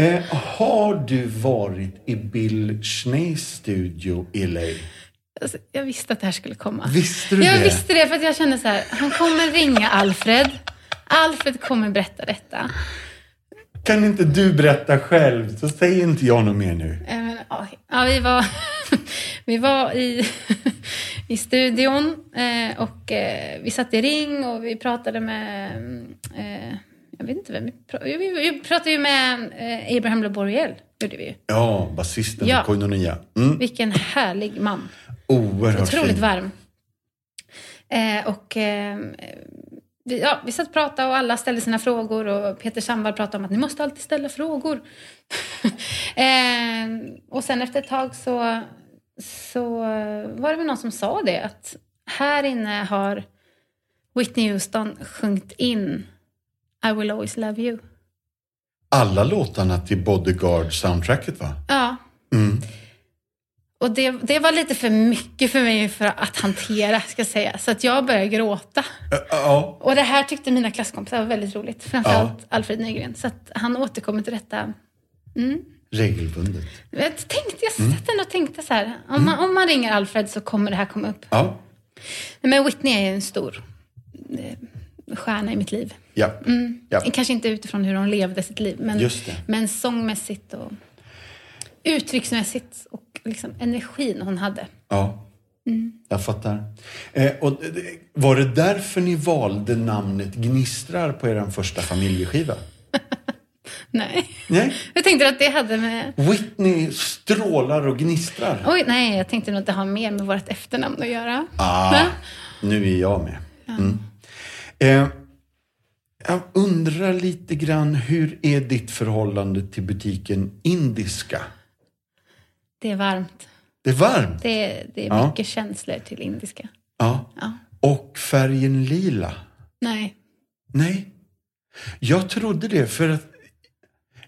Eh, har du varit i Bill Schnees studio i LA? Alltså, jag visste att det här skulle komma. Visste du jag det? visste det för att jag kände så här, han kommer ringa Alfred. Alfred kommer berätta detta. Kan inte du berätta själv så säger inte jag något mer nu. Eh, men, ja, ja, vi var, [LAUGHS] vi var i, [LAUGHS] i studion eh, och eh, vi satt i ring och vi pratade med... Eh, jag vet inte vem vi pratade ju med Abraham Laboriel. Gjorde vi. Ja, basisten Ja. Koinonia. Mm. Vilken härlig man. Oerhört Otroligt fin. varm. Eh, och eh, vi, ja, vi satt och pratade och alla ställde sina frågor och Peter Sandvall pratade om att ni måste alltid ställa frågor. [LAUGHS] eh, och sen efter ett tag så, så var det väl någon som sa det att här inne har Whitney Houston sjungit in I will always love you. Alla låtarna till Bodyguard-soundtracket va? Ja. Mm. Och det, det var lite för mycket för mig för att hantera, ska jag säga. Så att jag började gråta. Ä- Ja. Och det här tyckte mina klasskompisar var väldigt roligt. Framförallt Ja. Alfred Nygren. Så att han återkommer till detta. Mm. Regelbundet. Jag, tänkte, jag Mm. satt ändå och tänkte så här. Om man, om man ringer Alfred så kommer det här komma upp. Ja. Men Whitney är ju en stor eh, stjärna i mitt liv. Ja. ja. Kanske inte utifrån hur hon levde sitt liv. Men, men sångmässigt och uttrycksmässigt och liksom energin hon hade. Ja, Mm. jag fattar. Eh, och var det därför ni valde namnet Gnistrar på er första familjeskiva? [LAUGHS] Nej. Nej? Jag tänkte att det hade med... Whitney strålar och gnistrar. Oj, nej, jag tänkte nog att det har mer med vårt efternamn att göra. Ah, nu är jag med. Mm. Eh, jag undrar lite grann, hur är ditt förhållande till butiken Indiska? Det är varmt. Det är varmt. Det är, det är Ja. mycket känslor till indiska. Ja. Ja. Och färgen lila? Nej. Nej. Jag trodde det för att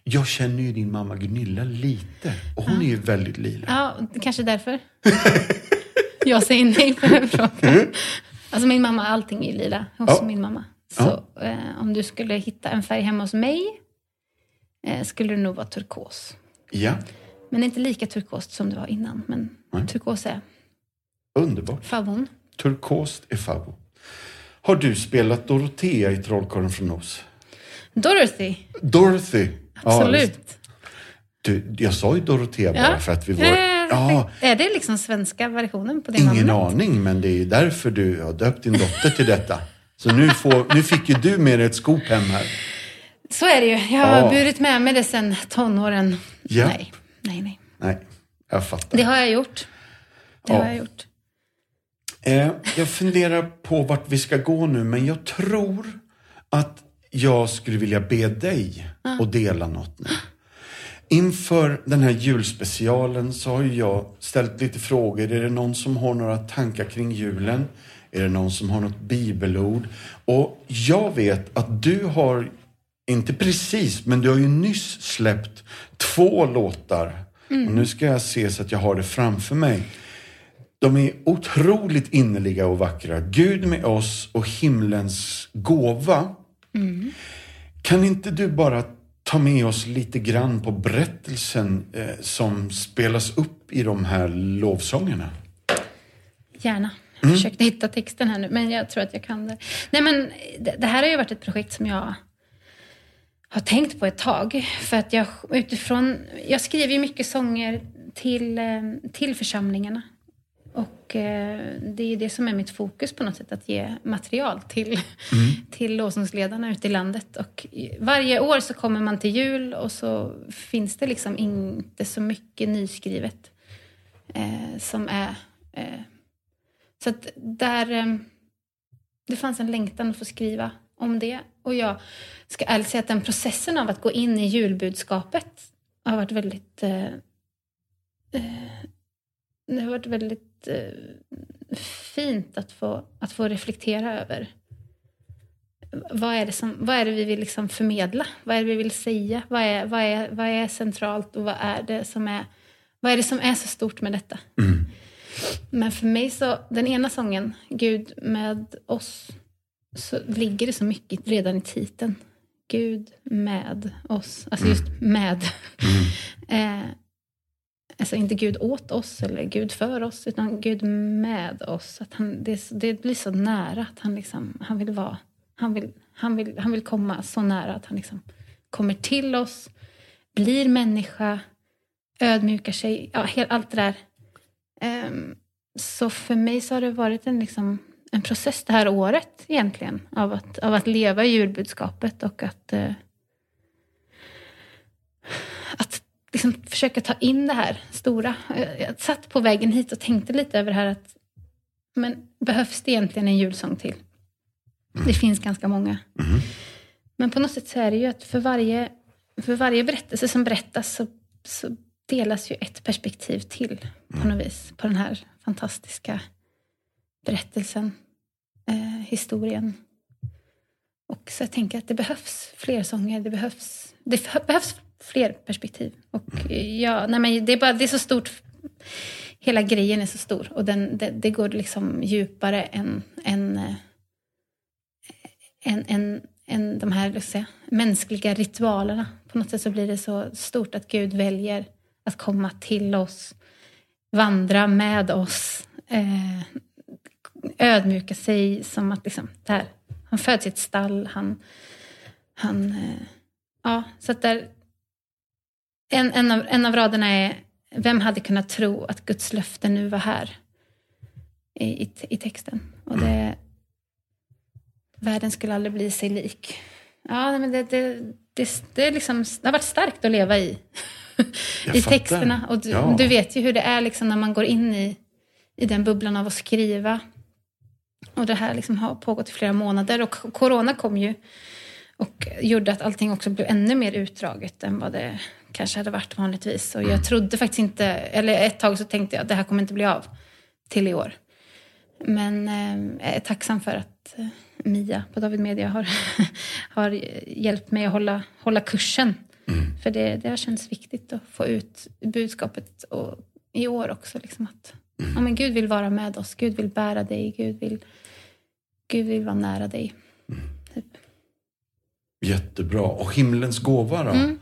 jag känner ju din mamma Gunilla lite. Och hon är ju väldigt lila. Ja, kanske därför. [LAUGHS] jag säger nej på den frågan. [LAUGHS] Alltså min mamma, allting är lila hos Ja. min mamma. Så eh, om du skulle hitta en färg hemma hos mig eh, skulle det nog vara turkos. Ja, Men inte lika turkost som det var innan. Men Nej. turkos är underbart. favon. Turkost är favvo. Har du spelat Dorotea i Trollkarlen från Oz? Dorothy, Dorothy. Ja, absolut. du, jag sa ju Dorotea bara Ja. för att vi var... Eh, Ja, Är det liksom svenska versionen på det ingen namnet? aning, men det är ju därför du har döpt din dotter till detta. Så nu, får, nu fick ju du med dig ett skop hem här. Så är det ju. Jag har Ja. burit med mig det sedan tonåren. Ja. Nej, nej, nej. Nej, jag fattar. Det har jag gjort. Det Ja. har jag gjort. Eh, jag funderar på vart vi ska gå nu, men jag tror att jag skulle vilja be dig att dela något nu. Inför den här julspecialen så har jag ställt lite frågor. Är det någon som har några tankar kring julen? Är det någon som har något bibelord? Och jag vet att du har, inte precis, men du har ju nyss släppt två låtar. Och nu ska jag se så att jag har det framför mig. De är otroligt innerliga och vackra. Gud med oss och himlens gåva. Kan inte du bara ta med oss lite grann på berättelsen eh, som spelas upp i de här lovsångerna? Gärna. Jag Mm. försökte hitta texten här nu, men jag tror att jag kan det. Nej, men det, det här har ju varit ett projekt som jag har tänkt på ett tag. För att jag utifrån... Jag skriver ju mycket sånger till, eh, till församlingarna. Och eh, det är det som är mitt fokus på något sätt, att ge material till, [LAUGHS] till lovsångsledarna ute i landet. Och varje år så kommer man till jul och så finns det liksom inte så mycket nyskrivet eh, som är... Eh, så att där... Eh, det fanns en längtan att få skriva om det. Och jag ska ärligt säga att den processen av att gå in i julbudskapet har varit väldigt... Eh, eh, det har varit väldigt eh, fint att få, att få reflektera över. Vad är det, som, vad är det vi vill liksom förmedla? Vad är det vi vill säga? Vad är, vad, är, vad är centralt och vad är, det som är, vad är det som är så stort med detta? Men för mig så, den ena sången, Gud med oss, så ligger det så mycket redan i titeln. Gud med oss. Alltså just med. [LAUGHS] eh, alltså inte Gud åt oss eller Gud för oss, utan Gud med oss. Att han, det, det blir så nära att han, liksom, han vill vara... Han vill, han, vill, han vill komma så nära att han liksom kommer till oss, blir människa, ödmjukar sig, ja, allt det där. Um, så för mig så har det varit en, liksom, en process det här året egentligen av att, av att leva i julbudskapet och att, uh, att liksom försöka ta in det här stora. Jag satt på vägen hit och tänkte lite över det här att men behövs det egentligen en julsång till? Mm. Det finns ganska många. Mm. Men på något sätt så är det ju att för varje, för varje berättelse som berättas så, så delas ju ett perspektiv till på mm. något vis. På den här fantastiska berättelsen, eh, historien. Och så jag tänker att det behövs fler sånger, det behövs, det behövs fler perspektiv. Och eh, ja, nej men det, är bara, det är så stort, hela grejen är så stor och den, det, det går liksom djupare än, än, eh, än, än, än de här säga, mänskliga ritualerna. På något sätt så blir det så stort att Gud väljer att komma till oss, vandra med oss, eh, ödmjuka sig som att liksom, där, han föds i ett stall, han, han eh, ja, så att där, en, en, av, en av raderna är Vem hade kunnat tro att Guds löfte nu var här? I, i, i texten. Och det, världen skulle aldrig bli sig lik. Ja, men det, det, det, det, liksom, det har varit starkt att leva i. I texterna. Och du, ja. du, vet ju hur det är liksom när man går in i, i den bubblan av att skriva. Och det här liksom har pågått i flera månader. Och corona kom ju och gjorde att allting också blev ännu mer utdraget än vad det kanske hade varit vanligtvis. Och jag mm. trodde faktiskt inte, eller ett tag så tänkte jag att det här kommer inte bli av till i år. Men eh, jag är tacksam för att eh, Mia på David Media har, [LAUGHS] har hjälpt mig att hålla, hålla kursen. Mm. För det, det har känts viktigt att få ut budskapet och, i år också. Liksom att. Ja, men Gud vill vara med oss, Gud vill bära dig, Gud vill, Gud vill vara nära dig. Mm. Typ. Jättebra. Och himlens gåva då? Mm.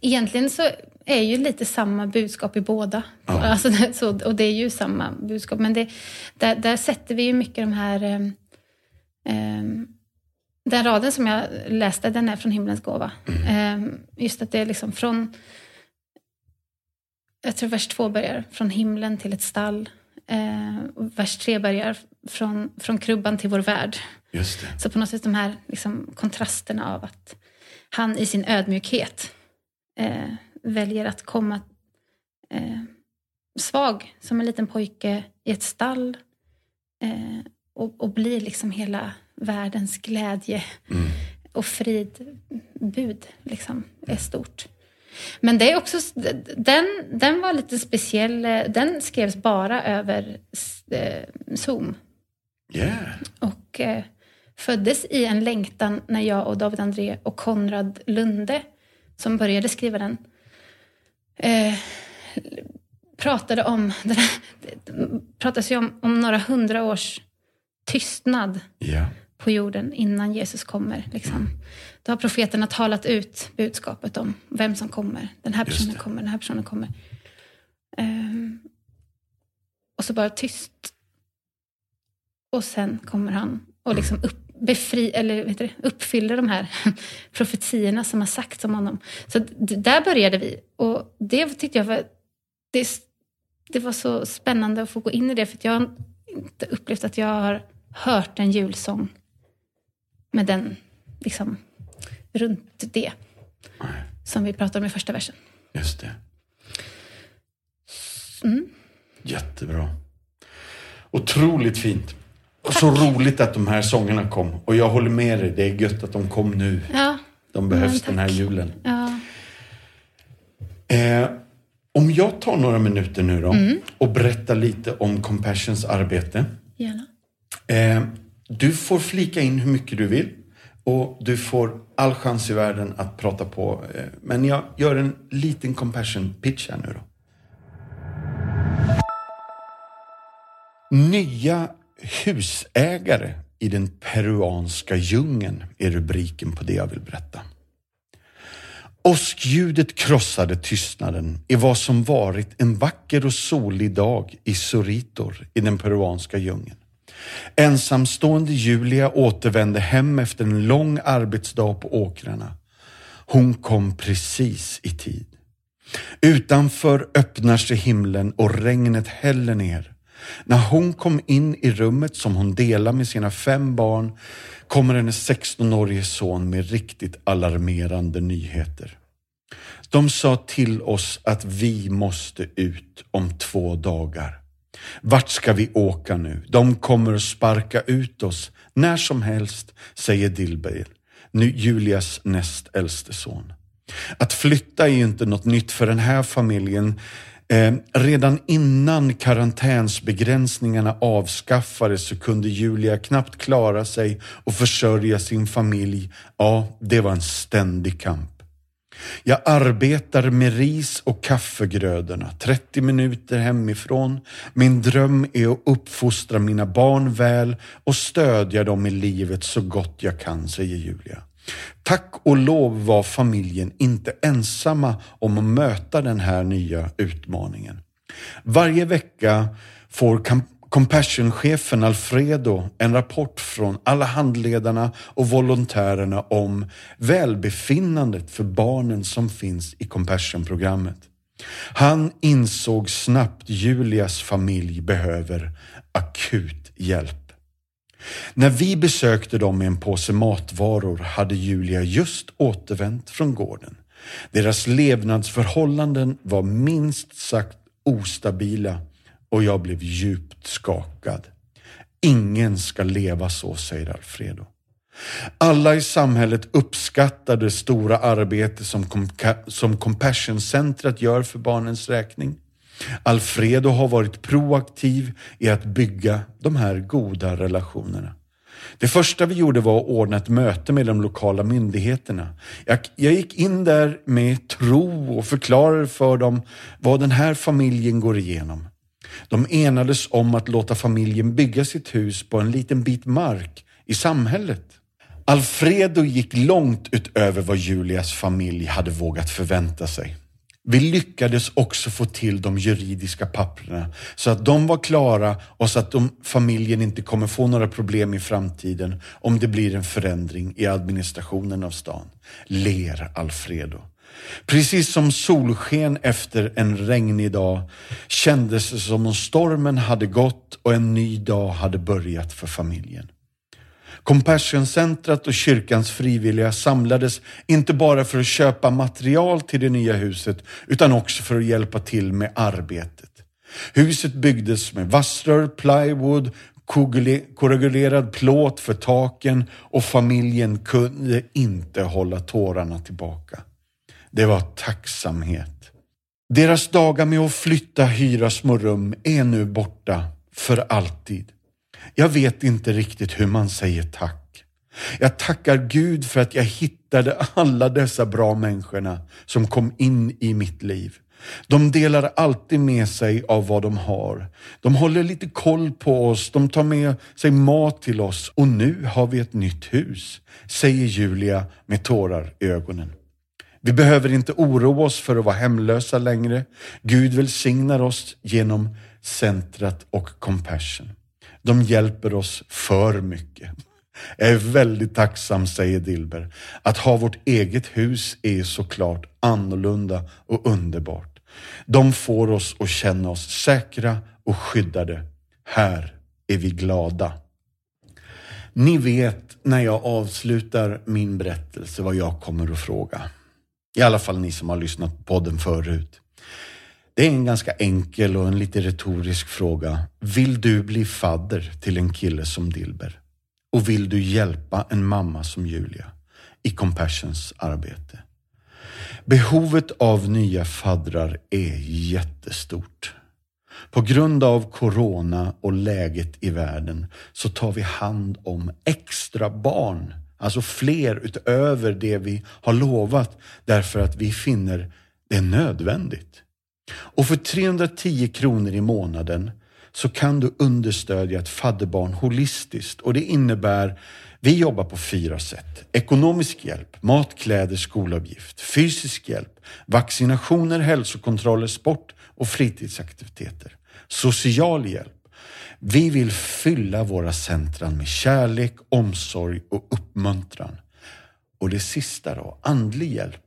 Egentligen så är ju lite samma budskap i båda. Ja. Alltså, så, och det är ju samma budskap. Men det, där, där sätter vi ju mycket de här... Um, den raden som jag läste, den är från himlens gåva. Mm. Um, just att det är liksom från... Jag tror vers två börjar från himlen till ett stall. Uh, vers tre börjar från, från krubban till vår värld. Just det. Så på något sätt de här liksom, kontrasterna av att han i sin ödmjukhet uh, väljer att komma eh, svag som en liten pojke i ett stall eh, och, och blir liksom hela världens glädje mm. och frid. Bud liksom, är stort. Men det är också, den, den var lite speciell. Den skrevs bara över eh, Zoom. Yeah. Och eh, föddes i en längtan när jag och David André och Konrad Lunde, som började skriva den, eh, pratade om, [LAUGHS] det pratas ju om, om några hundra års tystnad yeah. På jorden innan Jesus kommer. Liksom. Då har profeterna talat ut budskapet om vem som kommer. Den här personen kommer, den här personen kommer. Um, och så bara tyst. Och sen kommer han och liksom upp, befri, eller vet du, uppfyller de här [LAUGHS] profetierna som har sagts om honom. Så där började vi. Och det tyckte jag var, det, det var så spännande att få gå in i det. För jag har inte upplevt att jag har hört en julsång med den, liksom, runt det. Som vi pratade om i första versen. Just det. Mm. Jättebra. Otroligt fint. Och så roligt att de här sångerna kom. Och jag håller med dig, det är gött att de kom nu. Ja. De behövs den här julen. Ja. Eh, om jag tar några minuter nu då mm. och berättar lite om Compassions arbete. Gärna. Eh, du får flika in hur mycket du vill. Och du får all chans i världen att prata på. Eh, men jag gör en liten compassion pitch här nu då. Nya husägare i den peruanska djungeln är rubriken på det jag vill berätta. Åskljudet krossade tystnaden i vad som varit en vacker och solig dag i Soritor i den peruanska djungeln. Ensamstående Julia återvände hem efter en lång arbetsdag på åkrarna. Hon kom precis i tid. Utanför öppnar sig himlen och regnet häller ner. När hon kom in i rummet som hon delar med sina fem barn kommer hennes 16-årige son med riktigt alarmerande nyheter. De sa till oss att vi måste ut om två dagar. Vart ska vi åka nu? De kommer att sparka ut oss när som helst, säger Dilbeir, nu Julias näst äldste son. Att flytta är ju inte något nytt för den här familjen. Eh, redan innan karantänsbegränsningarna avskaffades så kunde Julia knappt klara sig och försörja sin familj. Ja, det var en ständig kamp. Jag arbetar med ris och kaffegrödorna 30 minuter hemifrån. Min dröm är att uppfostra mina barn väl och stödja dem i livet så gott jag kan, säger Julia. Tack och lov var familjen inte ensamma om att möta den här nya utmaningen. Varje vecka får Compassion-chefen Alfredo en rapport från alla handledarna och volontärerna om välbefinnandet för barnen som finns i Compassion-programmet. Han insåg snabbt Julias familj behöver akut hjälp. När vi besökte dem med en påse matvaror hade Julia just återvänt från gården. Deras levnadsförhållanden var minst sagt ostabila och jag blev djupt skakad. Ingen ska leva så, säger Alfredo. Alla i samhället uppskattar det stora arbete som, som Compassion-centret gör för barnens räkning. Alfredo har varit proaktiv i att bygga de här goda relationerna. Det första vi gjorde var att ordna ett möte med de lokala myndigheterna. Jag, jag, gick in där med tro och förklarade för dem vad den här familjen går igenom. De enades om att låta familjen bygga sitt hus på en liten bit mark i samhället. Alfredo gick långt utöver vad Julias familj hade vågat förvänta sig. Vi lyckades också få till de juridiska papperna så att de var klara och så att de, familjen inte kommer få några problem i framtiden om det blir en förändring i administrationen av stan. Ler Alfredo. Precis som solsken efter en regnig dag kändes det som om stormen hade gått och en ny dag hade börjat för familjen. Compassion-centret och kyrkans frivilliga samlades inte bara för att köpa material till det nya huset utan också för att hjälpa till med arbetet. Huset byggdes med vassrör, plywood, koagulerad plåt för taken och familjen kunde inte hålla tårarna tillbaka. Det var tacksamhet. Deras dagar med att flytta, hyra små rum är nu borta för alltid. Jag vet inte riktigt hur man säger tack. Jag tackar Gud för att jag hittade alla dessa bra människorna som kom in i mitt liv. De delar alltid med sig av vad de har. De håller lite koll på oss, de tar med sig mat till oss och nu har vi ett nytt hus, säger Julia med tårar i ögonen. Vi behöver inte oroa oss för att vara hemlösa längre. Gud välsignar oss genom centrat och compassion. De hjälper oss för mycket. Jag är väldigt tacksam, säger Dilber. Att ha vårt eget hus är såklart annorlunda och underbart. De får oss att känna oss säkra och skyddade. Här är vi glada. Ni vet när jag avslutar min berättelse vad jag kommer att fråga. I alla fall ni som har lyssnat på podden förut. Det är en ganska enkel och en lite retorisk fråga. Vill du bli fadder till en kille som Dilber? Och vill du hjälpa en mamma som Julia i Compassions arbete? Behovet av nya faddrar är jättestort. På grund av corona och läget i världen så tar vi hand om extra barn Alltså fler utöver det vi har lovat därför att vi finner det nödvändigt. Och för 310 kronor i månaden så kan du understödja ett fadderbarn holistiskt. Och det innebär, vi jobbar på fyra sätt. Ekonomisk hjälp, mat, kläder, skolavgift, fysisk hjälp, vaccinationer, hälsokontroller, sport och fritidsaktiviteter. Social hjälp. Vi vill fylla våra centran med kärlek, omsorg och uppmuntran. Och det sista då, andlig hjälp.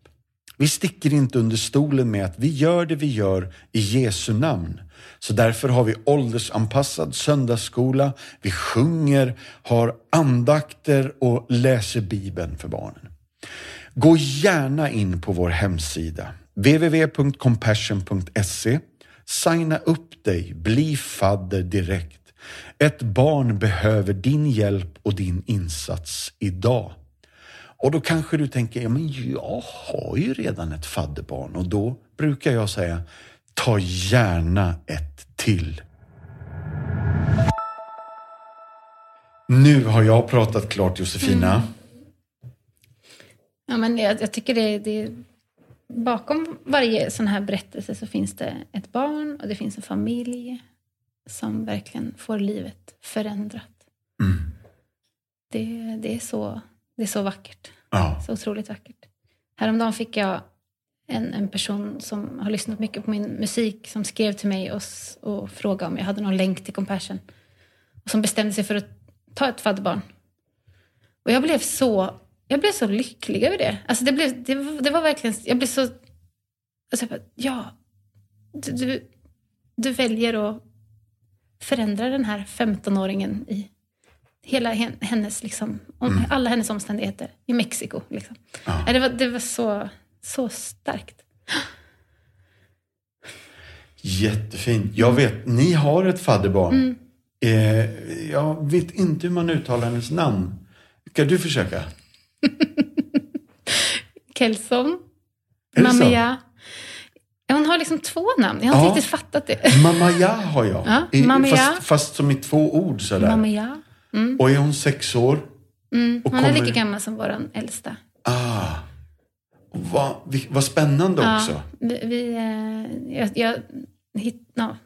Vi sticker inte under stolen med att vi gör det vi gör i Jesu namn. Så därför har vi åldersanpassad söndagsskola, vi sjunger, har andakter och läser Bibeln för barnen. Gå gärna in på vår hemsida www.compassion.se Signa upp dig, bli fadder direkt. Ett barn behöver din hjälp och din insats idag. Och då kanske du tänker, ja, men jag har ju redan ett fadderbarn och då brukar jag säga, ta gärna ett till. Nu har jag pratat klart Josefina. Mm. Ja, men jag, jag tycker det, det, bakom varje sån här berättelse så finns det ett barn och det finns en familj som verkligen får livet förändrat. Mm. Det, det, är så, det är så vackert. Ja. Så otroligt vackert. Häromdagen fick jag en, en person som har lyssnat mycket på min musik som skrev till mig och, och frågade om jag hade någon länk till Compassion. Och som bestämde sig för att ta ett fadderbarn. Och jag blev så, jag blev så lycklig över det. Alltså det, blev, det, det var verkligen, jag blev så... Alltså ja, du, du, du väljer att förändra den här 15-åringen i hela hennes, liksom, mm. alla hennes omständigheter i Mexiko. Liksom. Ja. Det, var, det var så, så starkt. Jättefint. Jag vet, ni har ett fadderbarn. Mm. Eh, jag vet inte hur man uttalar hennes namn. Ska du försöka? [LAUGHS] Kelson. Mamia. Hon har liksom två namn. Jag har inte ja. riktigt fattat det. [LAUGHS] Mamaya har jag. Ja, I, fast, fast, som i två ord sådär. Mamaya. Mm. Och är hon sex år? Mm. Hon kommer... är lika gammal som vår äldsta. Ah. Vad, vad spännande ja, också. Vi, vi, eh, jag, jag, hit, no.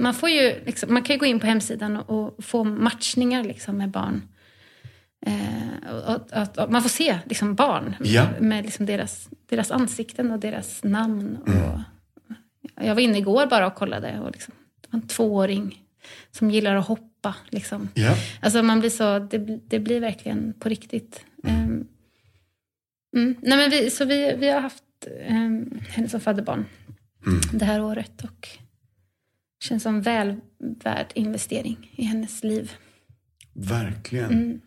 man, får ju liksom, man kan ju gå in på hemsidan och, och få matchningar liksom med barn. Eh, och, och, och, man får se liksom barn ja. med liksom deras, deras ansikten och deras namn. Och, mm. Jag var inne igår bara och kollade. Och liksom, det var en tvååring som gillar att hoppa. Liksom. Yeah. Alltså man blir så, det, det blir verkligen på riktigt. Mm. Mm. Nej, men vi, så vi, vi har haft um, henne som fadderbarn mm. det här året. Och känns som väl värd investering i hennes liv. Verkligen. Mm.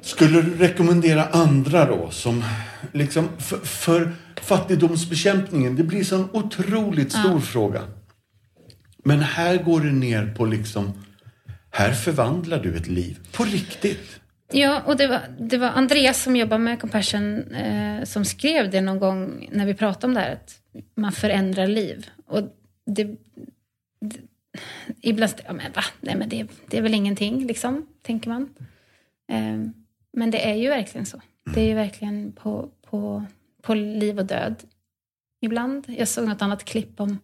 Skulle du rekommendera andra då som liksom för, för fattigdomsbekämpningen, det blir så en otroligt stor ja. fråga. Men här går det ner på liksom, här förvandlar du ett liv. På riktigt. Ja, och det var, det var Andreas som jobbar med Compassion eh, som skrev det någon gång när vi pratade om det här, att man förändrar liv. Och det, det ibland, ja men va, nej men det, det är väl ingenting liksom, tänker man. Eh, men det är ju verkligen så. Det är ju verkligen på, på, på liv och död ibland. Jag såg något annat klipp om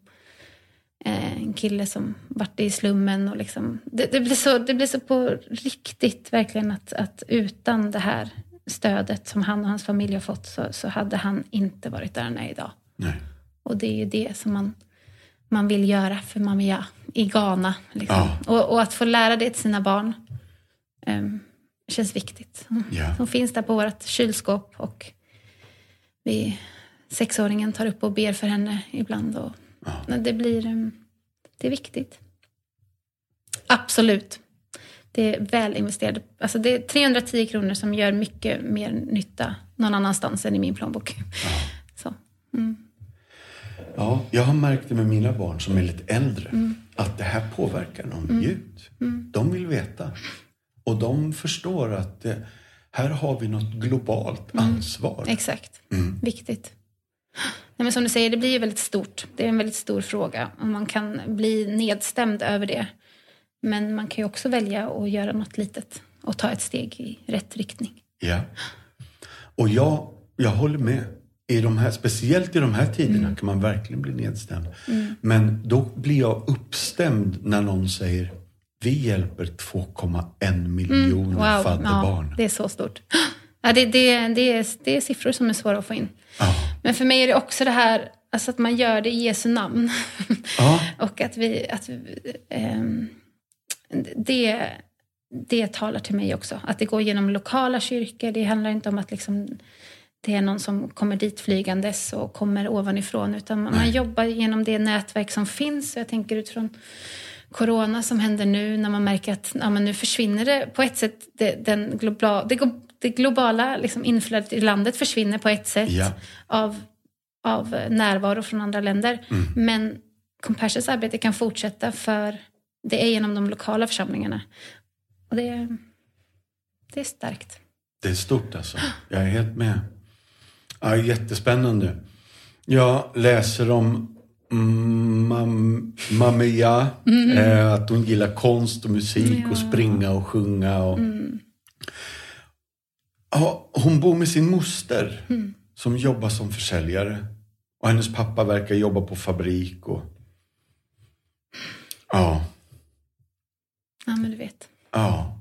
eh, en kille som varit i slummen. Och liksom, det, det, blir så, det blir så på riktigt verkligen att, att utan det här stödet som han och hans familj har fått så, så hade han inte varit där han är idag. Nej. Och det är ju det som man, man vill göra för Mamia i Ghana. Liksom. Ja. Och, och, att få lära det till sina barn. Um, känns viktigt. Ja. De finns där på vårt kylskåp och vi, sexåringen tar upp och ber för henne ibland. Och, ja. det, blir, um, det är viktigt. Absolut. Det är väl investerade. Alltså det är 310 kronor som gör mycket mer nytta någon annanstans än i min plånbok. Ja. Så, mm. Ja, jag har märkt det med mina barn som är lite äldre. Mm. Att det här påverkar dem mm. djupt. Mm. De vill veta. Och de förstår att eh, här har vi något globalt mm. ansvar. Exakt. Mm. Viktigt. Nej, men som du säger, det blir ju väldigt stort. Det är en väldigt stor fråga och man kan bli nedstämd över det. Men man kan ju också välja att göra något litet och ta ett steg i rätt riktning. Ja. Och jag, jag håller med. i de här, speciellt i de här tiderna kan man verkligen bli nedstämd. Men då blir jag uppstämd när någon säger vi hjälper 2,1 miljoner fadderbarn. Ja, det är så stort. [GASPS] Ja, det, det, det, är, det är siffror som är svåra att få in. Ja. Men för mig är det också det här alltså att man gör det i Jesu namn. Ja. [LAUGHS] Och att vi... Att, ehm, det, det talar till mig också. Att det går genom lokala kyrkor. Det handlar inte om att liksom, det är någon som kommer dit flygandes och kommer ovanifrån. Utan man Nej. jobbar genom det nätverk som finns. Jag tänker utifrån corona som händer nu när man märker att ja, men nu försvinner det på ett sätt. Det, den globala, det, det globala liksom inflödet i landet försvinner på ett sätt Ja. av, av närvaro från andra länder. Men Compassions arbete kan fortsätta för det är genom de lokala församlingarna. Och det är, det är starkt. Det är stort alltså. Jag är helt med. Ja, jättespännande. Jag läser om mm, mam, Mamia, eh, att hon gillar konst och musik och springa och sjunga. Och... Ja, hon bor med sin moster som jobbar som försäljare. Och hennes pappa verkar jobba på fabrik. Och... Ja, Ja, men du vet. ja.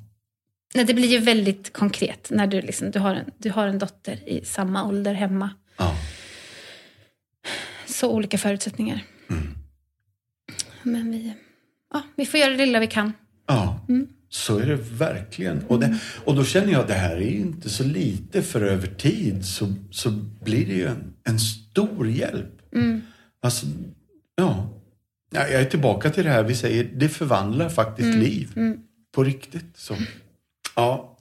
Nej, det blir ju väldigt konkret när du, liksom, du, har en, du har en dotter i samma ålder hemma. ja. Så olika förutsättningar. Mm. Men vi, ja, vi får göra det lilla vi kan. Ja, så är det verkligen. Och, det, och då känner jag att det här är ju inte så lite för över tid så, så blir det ju en, en stor hjälp. Alltså, ja. ja. Jag är tillbaka till det här vi säger, det förvandlar faktiskt liv. På riktigt. Så. Ja.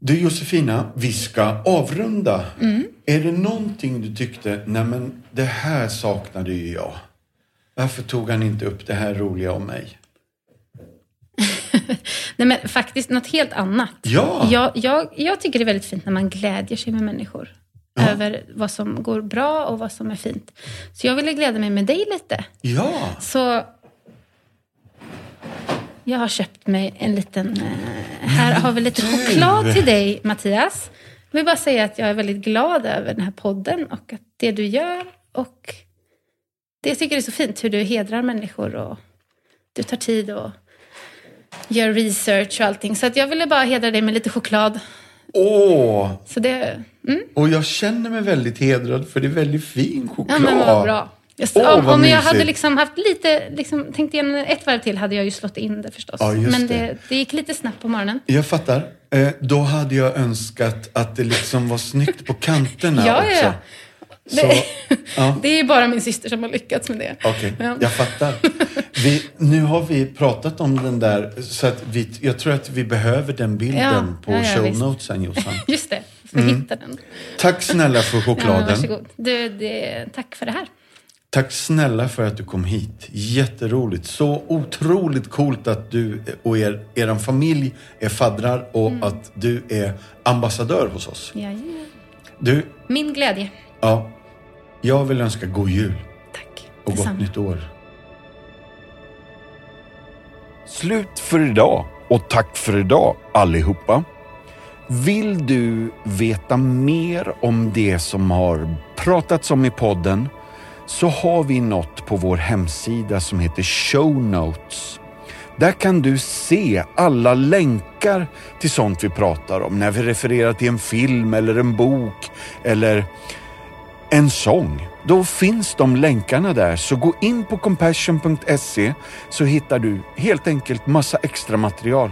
Du Josefina, vi ska avrunda. Är det någonting du tyckte, nej men det här saknade ju jag. Varför tog han inte upp det här roliga om mig? [LAUGHS] Nej, men faktiskt något helt annat. Ja. Jag, jag, jag tycker det är väldigt fint när man glädjer sig med människor. Över vad som går bra och vad som är fint. Så jag ville glädja mig med dig lite. Ja, Så jag har köpt mig en liten... Eh, här har vi lite choklad till dig, Mattias. Jag vill bara säga att jag är väldigt glad över den här podden och att det du gör. Och det jag tycker är så fint hur du hedrar människor och du tar tid och gör research och allting. Så att jag ville bara hedra dig med lite choklad. åh! Så det... Mm, Och jag känner mig väldigt hedrad för det är väldigt fin ja, choklad. men vad bra. Just, Åh, om om jag hade liksom haft lite, liksom, tänkt igen ett varv till hade jag ju slått in det förstås. Ja, Men det. det, det gick lite snabbt på morgonen. Jag fattar. Eh, då hade jag önskat att det liksom var snyggt på kanterna [LAUGHS] Ja, också. ja, ja. Så, [LAUGHS] ja. Det är bara min syster som har lyckats med det. Okej, Ja. jag fattar. Vi, nu har vi pratat om den där, så att vi, jag tror att vi behöver den bilden Ja, på ja, ja, show notesen Jossan. [LAUGHS] Just det, jag får hitta den. Tack snälla för Ja, chokladen. varsågod. Du, det, tack för det här. Tack snälla för att du kom hit. Jätteroligt. Så otroligt coolt att du och er, er familj är faddrar och Mm. att du är ambassadör hos oss. Ja, ja. Du, Min glädje. ja, jag vill önska god jul Tack. och gott nytt år. Slut för idag och tack för idag allihopa. Vill du veta mer om det som har pratats om i podden så har vi något på vår hemsida som heter Show Notes. Där kan du se alla länkar till sånt vi pratar om när vi refererar till en film eller en bok eller en sång. Då finns de länkarna där, så gå in på compassion.se så hittar du helt enkelt massa extra material.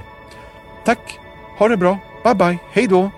Tack, ha det bra, bye bye, hej då!